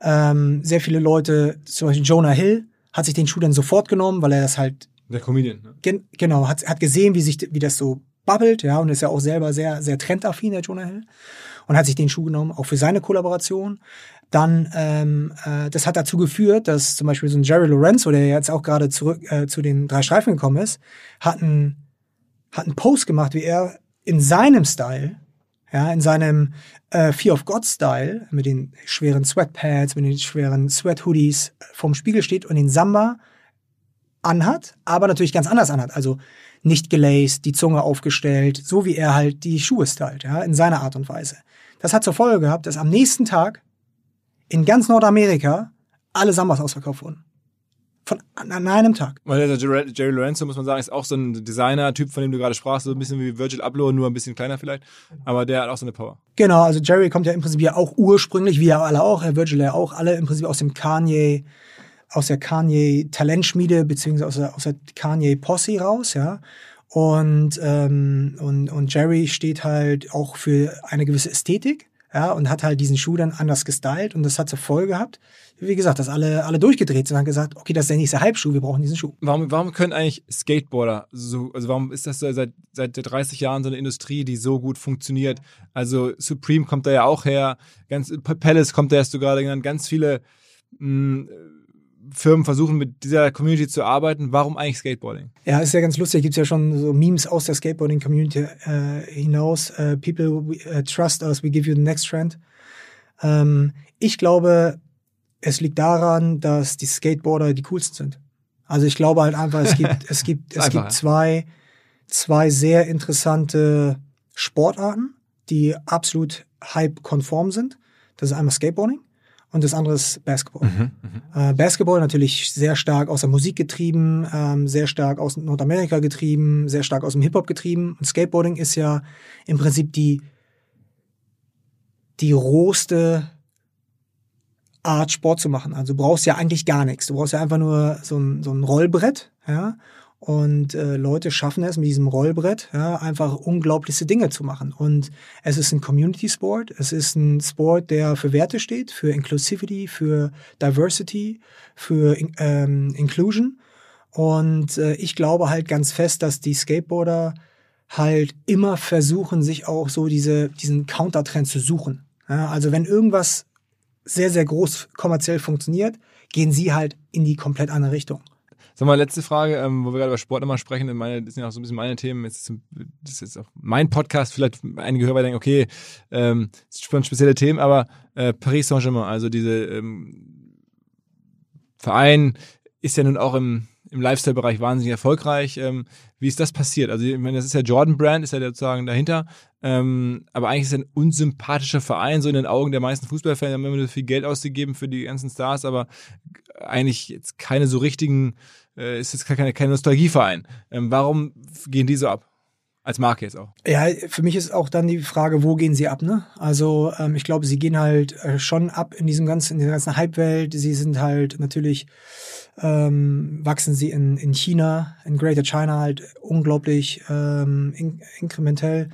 Ähm, sehr viele Leute, zum Beispiel Jonah Hill, hat sich den Schuh dann sofort genommen, weil er das halt. Der Comedian, ne? Gen genau, hat, hat gesehen, wie sich, wie das so bubbelt, ja, und ist ja auch selber sehr, sehr trendaffin, der Jonah Hill. Und hat sich den Schuh genommen, auch für seine Kollaboration. Dann, ähm, äh, das hat dazu geführt, dass zum Beispiel so ein Jerry Lorenzo, der jetzt auch gerade zurück äh, zu den drei Streifen gekommen ist, hat einen, hat einen Post gemacht, wie er in seinem Style ja, in seinem äh, Fear of God Style mit den schweren Sweatpads, mit den schweren Sweat-Hoodies vorm Spiegel steht und den Samba anhat, aber natürlich ganz anders anhat. Also nicht gelaced, die Zunge aufgestellt, so wie er halt die Schuhe stylt, ja, in seiner Art und Weise. Das hat zur Folge gehabt, dass am nächsten Tag in ganz Nordamerika alle Sambas ausverkauft wurden. Von, an einem Tag. Weil der Jerry Lorenzo, muss man sagen, ist auch so ein Designer-Typ, von dem du gerade sprachst, so ein bisschen wie Virgil Abloh, nur ein bisschen kleiner vielleicht. Aber der hat auch so eine Power. Genau, also Jerry kommt ja im Prinzip ja auch ursprünglich, wie ja alle auch, Herr Virgil ja auch, alle im Prinzip aus dem Kanye, aus der Kanye Talentschmiede, beziehungsweise aus der, aus der Kanye Posse raus, ja. Und, ähm, und, und Jerry steht halt auch für eine gewisse Ästhetik, ja, und hat halt diesen Schuh dann anders gestylt und das hat zur Folge gehabt, wie gesagt, dass alle, alle durchgedreht sind und haben gesagt, okay, das ist der nächste Hype-Schuh, wir brauchen diesen Schuh. Warum, warum können eigentlich Skateboarder so, also warum ist das seit, seit 30 Jahren so eine Industrie, die so gut funktioniert? Also Supreme kommt da ja auch her, ganz, Palace kommt da erst du gerade genannt, ganz viele mh, hm, Firmen versuchen mit dieser Community zu arbeiten. Warum eigentlich Skateboarding? Ja, ist ja ganz lustig. Gibt es ja schon so Memes aus der Skateboarding-Community äh, hinaus. Uh, people uh, trust us, we give you the next trend. Ähm, ich glaube, es liegt daran, dass die Skateboarder die coolsten sind. Also ich glaube halt einfach, es gibt, es gibt, es Einfach, gibt zwei, zwei sehr interessante Sportarten, die absolut hype-konform sind. Das ist einmal Skateboarding und das andere ist Basketball. Äh, Basketball natürlich sehr stark aus der Musik getrieben, ähm, sehr stark aus Nordamerika getrieben, sehr stark aus dem Hip-Hop getrieben. Und Skateboarding ist ja im Prinzip die, die rohste Art, Sport zu machen. Also du brauchst ja eigentlich gar nichts. Du brauchst ja einfach nur so ein, so ein Rollbrett, ja. Und äh, Leute schaffen es mit diesem Rollbrett, ja, einfach unglaublichste Dinge zu machen. Und es ist ein Community-Sport. Es ist ein Sport, der für Werte steht, für Inclusivity, für Diversity, für ähm, Inclusion. Und äh, ich glaube halt ganz fest, dass die Skateboarder halt immer versuchen, sich auch so diese, diesen Countertrend zu suchen. Ja, also wenn irgendwas sehr, sehr groß kommerziell funktioniert, gehen sie halt in die komplett andere Richtung. Sag mal, letzte Frage, ähm, wo wir gerade über Sport immer sprechen, meine, das sind ja auch so ein bisschen meine Themen. Jetzt das ist jetzt auch mein Podcast, vielleicht einige Hörer denken, okay, ähm, das sind spezielle Themen, aber äh, Paris Saint-Germain, also diese ähm, Verein ist ja nun auch im, im Lifestyle-Bereich wahnsinnig erfolgreich. Ähm, wie ist das passiert? Also, ich meine, das ist ja Jordan Brand, ist ja sozusagen dahinter. Ähm, aber eigentlich ist es ein unsympathischer Verein, so in den Augen der meisten Fußballfans. haben immer so viel Geld ausgegeben für die ganzen Stars, aber eigentlich jetzt keine so richtigen, äh, ist jetzt keine, kein Nostalgieverein. Ähm, warum gehen die so ab? Als Marke jetzt auch. Ja, für mich ist auch dann die Frage, wo gehen sie ab, ne? Also ähm, ich glaube, sie gehen halt äh, schon ab in diesem ganzen, in dieser ganzen Hype-Welt. Sie sind halt natürlich, ähm, wachsen sie in, in China, in Greater China halt unglaublich ähm, in, inkrementell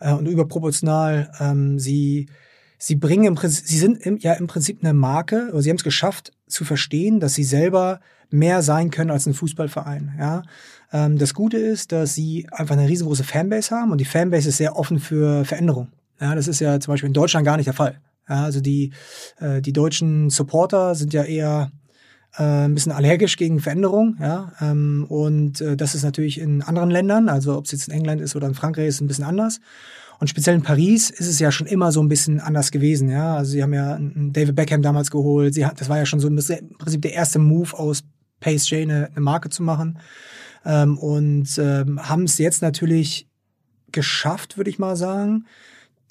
äh, und überproportional. Ähm, sie, sie bringen im Prinzip, sie sind im, ja im Prinzip eine Marke, oder sie haben es geschafft zu verstehen, dass sie selber mehr sein können als ein Fußballverein. Ja, ähm, das Gute ist, dass sie einfach eine riesengroße Fanbase haben und die Fanbase ist sehr offen für Veränderung. Ja, das ist ja zum Beispiel in Deutschland gar nicht der Fall. Ja, also die äh, die deutschen Supporter sind ja eher äh, ein bisschen allergisch gegen Veränderung, ja, ähm, und äh, das ist natürlich in anderen Ländern, also ob es jetzt in England ist oder in Frankreich, ist ein bisschen anders. Und speziell in Paris ist es ja schon immer so ein bisschen anders gewesen, ja. Also sie haben ja David Beckham damals geholt. Sie hat, das war ja schon so im Prinzip der erste Move aus Pace eine, eine Marke zu machen. Ähm, und ähm, haben es jetzt natürlich geschafft, würde ich mal sagen,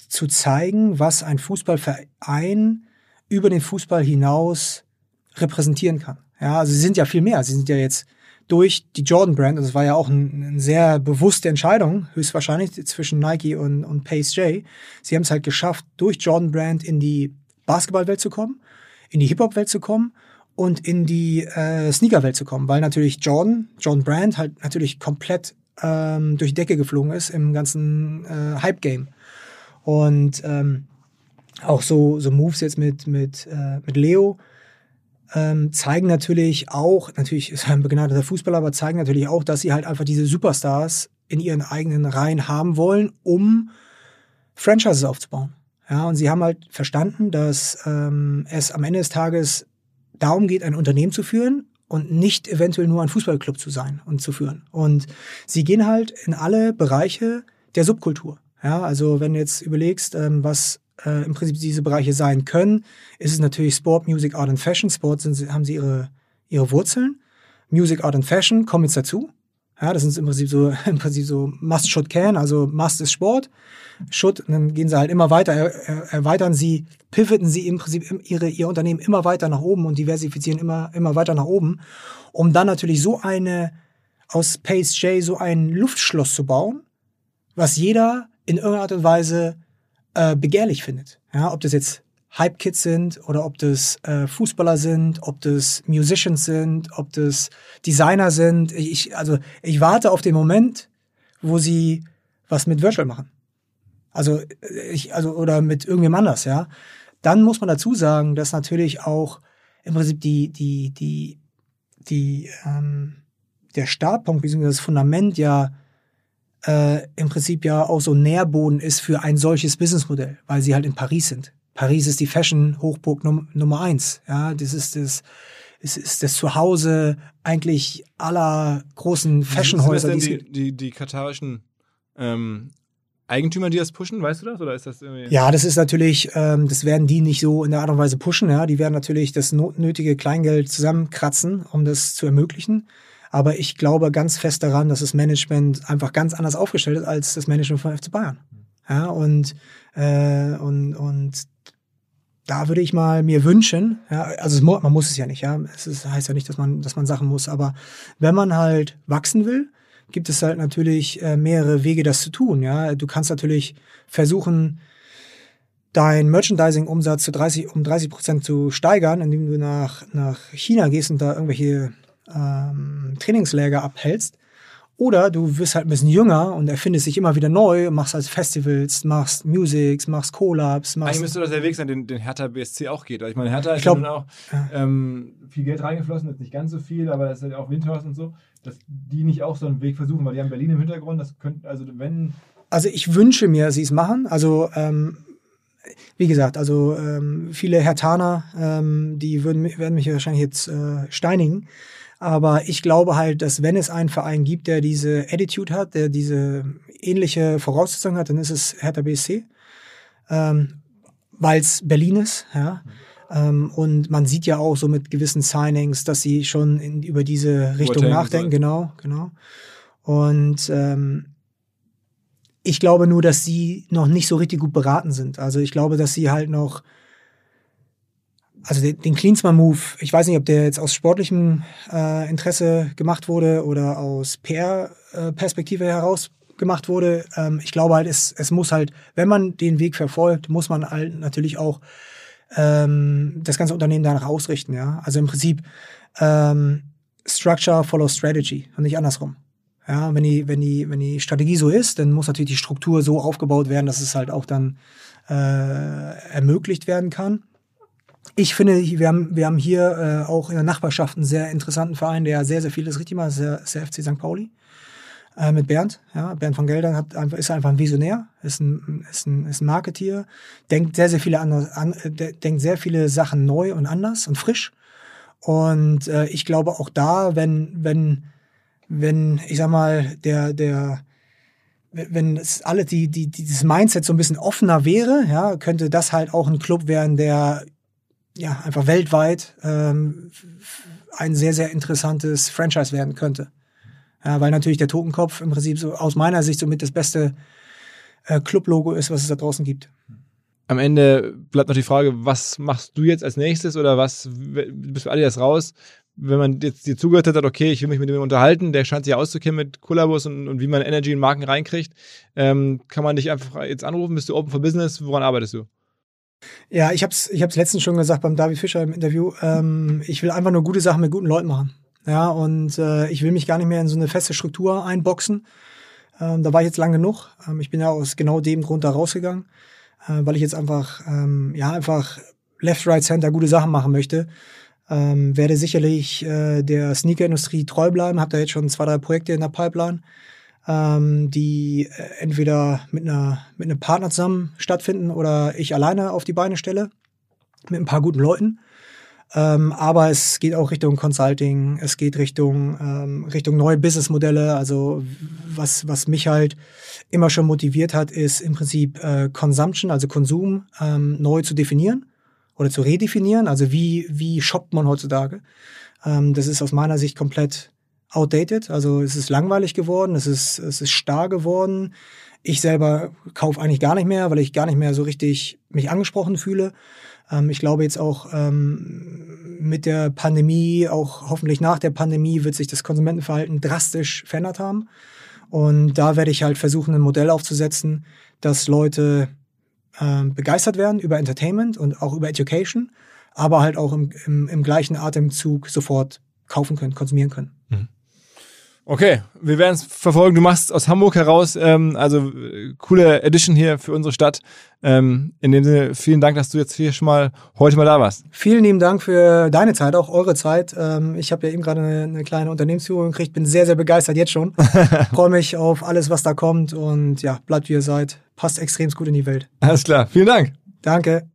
zu zeigen, was ein Fußballverein über den Fußball hinaus repräsentieren kann. Ja, also sie sind ja viel mehr. Sie sind ja jetzt durch die Jordan Brand, und das war ja auch ein, eine sehr bewusste Entscheidung, höchstwahrscheinlich zwischen Nike und, und Pace J. Sie haben es halt geschafft, durch Jordan Brand in die Basketballwelt zu kommen, in die Hip-Hop-Welt zu kommen und in die äh, Sneaker-Welt zu kommen, weil natürlich Jordan, Jordan Brand halt natürlich komplett ähm, durch die Decke geflogen ist im ganzen äh, Hype-Game. Und ähm, auch so, so Moves jetzt mit, mit, äh, mit Leo, ähm, zeigen natürlich auch, natürlich ist er ein begnadeter Fußballer, aber zeigen natürlich auch, dass sie halt einfach diese Superstars in ihren eigenen Reihen haben wollen, um Franchises aufzubauen. Ja, und sie haben halt verstanden, dass ähm, es am Ende des Tages darum geht, ein Unternehmen zu führen und nicht eventuell nur ein Fußballclub zu sein und zu führen. Und sie gehen halt in alle Bereiche der Subkultur. Ja, also wenn du jetzt überlegst, ähm, was äh, im Prinzip diese Bereiche sein können, ist es natürlich Sport, Music, Art and Fashion. Sport sind, haben sie ihre, ihre Wurzeln. Music, Art and Fashion kommen jetzt dazu. Ja, das sind im Prinzip so, im Prinzip so Must, Should, Can. Also Must ist Sport. Should, und dann gehen sie halt immer weiter, er, erweitern sie, pivoten sie im Prinzip ihre, ihr Unternehmen immer weiter nach oben und diversifizieren immer, immer weiter nach oben, um dann natürlich so eine, aus Pace J so ein Luftschloss zu bauen, was jeder in irgendeiner Art und Weise äh, begehrlich findet. Ja, ob das jetzt Hype-Kids sind oder ob das äh, Fußballer sind, ob das Musicians sind, ob das Designer sind. Ich, also ich warte auf den Moment, wo sie was mit Virtual machen. Also ich, also oder mit irgendwem anders, ja. Dann muss man dazu sagen, dass natürlich auch im Prinzip die die die die ähm, der Startpunkt bzw. das Fundament ja äh, im Prinzip ja auch so Nährboden ist für ein solches Businessmodell, weil sie halt in Paris sind. Paris ist die Fashion-Hochburg Num Nummer eins. Ja, das ist das, es ist das Zuhause eigentlich aller großen Fashionhäuser. Sind das denn die, die, die katarischen ähm, Eigentümer, die das pushen, weißt du das? Oder ist das irgendwie. Ja, das ist natürlich, ähm, das werden die nicht so in der Art und Weise pushen, ja. Die werden natürlich das nötige Kleingeld zusammenkratzen, um das zu ermöglichen. Aber ich glaube ganz fest daran, dass das Management einfach ganz anders aufgestellt ist als das Management von FC Bayern. Ja, und, äh, und, und da würde ich mal mir wünschen, ja, also es, man muss es ja nicht, ja, es ist, heißt ja nicht, dass man, dass man Sachen muss, aber wenn man halt wachsen will, gibt es halt natürlich äh, mehrere Wege, das zu tun, ja. Du kannst natürlich versuchen, dein Merchandising-Umsatz zu 30, um 30 Prozent zu steigern, indem du nach, nach China gehst und da irgendwelche ähm, Trainingsläger abhältst. Oder du wirst halt ein bisschen jünger und erfindest dich immer wieder neu, machst halt Festivals, machst Musics, machst Collabs. Machst Eigentlich müsste das der Weg sein, den, den Hertha BSC auch geht. Ich meine, Hertha ist glaub, auch ähm, viel Geld reingeflossen, jetzt nicht ganz so viel, aber das ist halt auch Windhorst und so, dass die nicht auch so einen Weg versuchen, weil die haben Berlin im Hintergrund, das könnte, also wenn... Also ich wünsche mir, sie es machen, also ähm, wie gesagt, also ähm, viele Hertaner, ähm, die würden, werden mich wahrscheinlich jetzt äh, steinigen, aber ich glaube halt, dass wenn es einen Verein gibt, der diese Attitude hat, der diese ähnliche Voraussetzungen hat, dann ist es Hertha BSC. Ähm, Weil es Berlin ist, ja. Ähm, und man sieht ja auch so mit gewissen Signings, dass sie schon in, über diese Richtung Boateng nachdenken. Genau, genau. Und ähm, ich glaube nur, dass sie noch nicht so richtig gut beraten sind. Also ich glaube, dass sie halt noch also den, den Klinsmann-Move, ich weiß nicht, ob der jetzt aus sportlichem äh, Interesse gemacht wurde oder aus PR-Perspektive heraus gemacht wurde. Ähm, ich glaube halt, es, es muss halt, wenn man den Weg verfolgt, muss man halt natürlich auch ähm, das ganze Unternehmen danach ausrichten. Ja, also im Prinzip ähm, Structure follows Strategy und nicht andersrum. Ja, wenn die, wenn die, wenn die Strategie so ist, dann muss natürlich die Struktur so aufgebaut werden, dass es halt auch dann äh, ermöglicht werden kann ich finde, wir haben, wir haben hier äh, auch in der Nachbarschaft einen sehr interessanten Verein, der sehr, sehr vieles richtig macht, das ist der, ist der FC St. Pauli. Äh, mit Bernd, ja, Bernd von Geldern hat einfach, ist einfach ein Visionär, ist ein, ist ein, ist ein Marketier, denkt sehr, sehr viele andere, an, äh, denkt sehr viele Sachen neu und anders und frisch. Und äh, ich glaube auch da, wenn, wenn, wenn, ich sag mal, der, der, wenn es alle die, die, dieses Mindset so ein bisschen offener wäre, ja, könnte das halt auch ein Club werden, der ja, einfach weltweit ähm, ein sehr, sehr interessantes Franchise werden könnte. Ja, weil natürlich der Totenkopf im Prinzip so aus meiner Sicht somit das beste äh, Club-Logo ist, was es da draußen gibt. Am Ende bleibt noch die Frage, was machst du jetzt als nächstes oder was bist du alle jetzt raus? Wenn man jetzt dir zugehört hat, okay, ich will mich mit dem unterhalten, der scheint sich auszukennen mit Kollabos und, und wie man Energy in Marken reinkriegt, ähm, kann man dich einfach jetzt anrufen, bist du open for business, woran arbeitest du? Ja, ich habe es ich hab's letztens schon gesagt beim David Fischer im Interview. Ähm, ich will einfach nur gute Sachen mit guten Leuten machen. Ja, und äh, ich will mich gar nicht mehr in so eine feste Struktur einboxen. Ähm, da war ich jetzt lang genug. Ähm, ich bin ja aus genau dem Grund da rausgegangen, äh, weil ich jetzt einfach, ähm, ja, einfach Left, Right, Center gute Sachen machen möchte. Ähm, werde sicherlich äh, der Sneaker-Industrie treu bleiben. Habe da jetzt schon zwei, drei Projekte in der Pipeline ähm, die äh, entweder mit einer mit einem Partner zusammen stattfinden oder ich alleine auf die Beine stelle mit ein paar guten Leuten. Ähm, aber es geht auch Richtung Consulting, es geht Richtung ähm, Richtung neue Businessmodelle. Also was was mich halt immer schon motiviert hat, ist im Prinzip äh, Consumption, also Konsum ähm, neu zu definieren oder zu redefinieren. Also wie wie shoppt man heutzutage? Ähm, das ist aus meiner Sicht komplett outdated, also es ist langweilig geworden, es ist, es ist starr geworden. Ich selber kaufe eigentlich gar nicht mehr, weil ich gar nicht mehr so richtig mich angesprochen fühle. Ähm, ich glaube jetzt auch ähm, mit der Pandemie, auch hoffentlich nach der Pandemie, wird sich das Konsumentenverhalten drastisch verändert haben. Und da werde ich halt versuchen, ein Modell aufzusetzen, dass Leute ähm, begeistert werden über Entertainment und auch über Education, aber halt auch im, im, im gleichen Atemzug sofort kaufen können, konsumieren können. Mhm. Okay, wir werden es verfolgen. Du machst aus Hamburg heraus, ähm, also äh, coole Edition hier für unsere Stadt. Ähm, in dem Sinne, vielen Dank, dass du jetzt hier schon mal heute mal da warst. Vielen lieben Dank für deine Zeit, auch eure Zeit. Ähm, ich habe ja eben gerade eine, eine, kleine Unternehmensführung gekriegt, bin sehr, sehr begeistert jetzt schon. Freue mich auf alles, was da kommt und ja, bleibt wie ihr seid. Passt extrem gut in die Welt. Alles klar, vielen Dank. Danke.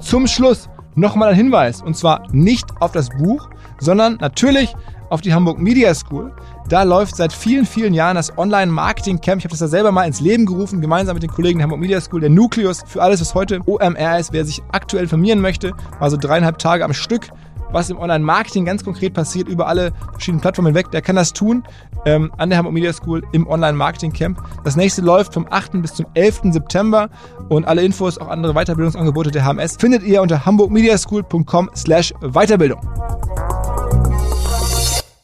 Zum Schluss nochmal ein Hinweis und zwar nicht auf das Buch, sondern natürlich auf die Hamburg Media School. Da läuft seit vielen, vielen Jahren das Online-Marketing-Camp. Ich habe das da selber mal ins Leben gerufen, gemeinsam mit den Kollegen der Hamburg Media School, der Nukleus für alles, was heute OMR ist. Wer sich aktuell informieren möchte, war so dreieinhalb Tage am Stück was im Online-Marketing ganz konkret passiert, über alle verschiedenen Plattformen hinweg, der kann das tun ähm, an der Hamburg Media School im Online-Marketing-Camp. Das nächste läuft vom 8. bis zum 11. September und alle Infos, auch andere Weiterbildungsangebote der HMS, findet ihr unter hamburgmediaschool.com slash Weiterbildung.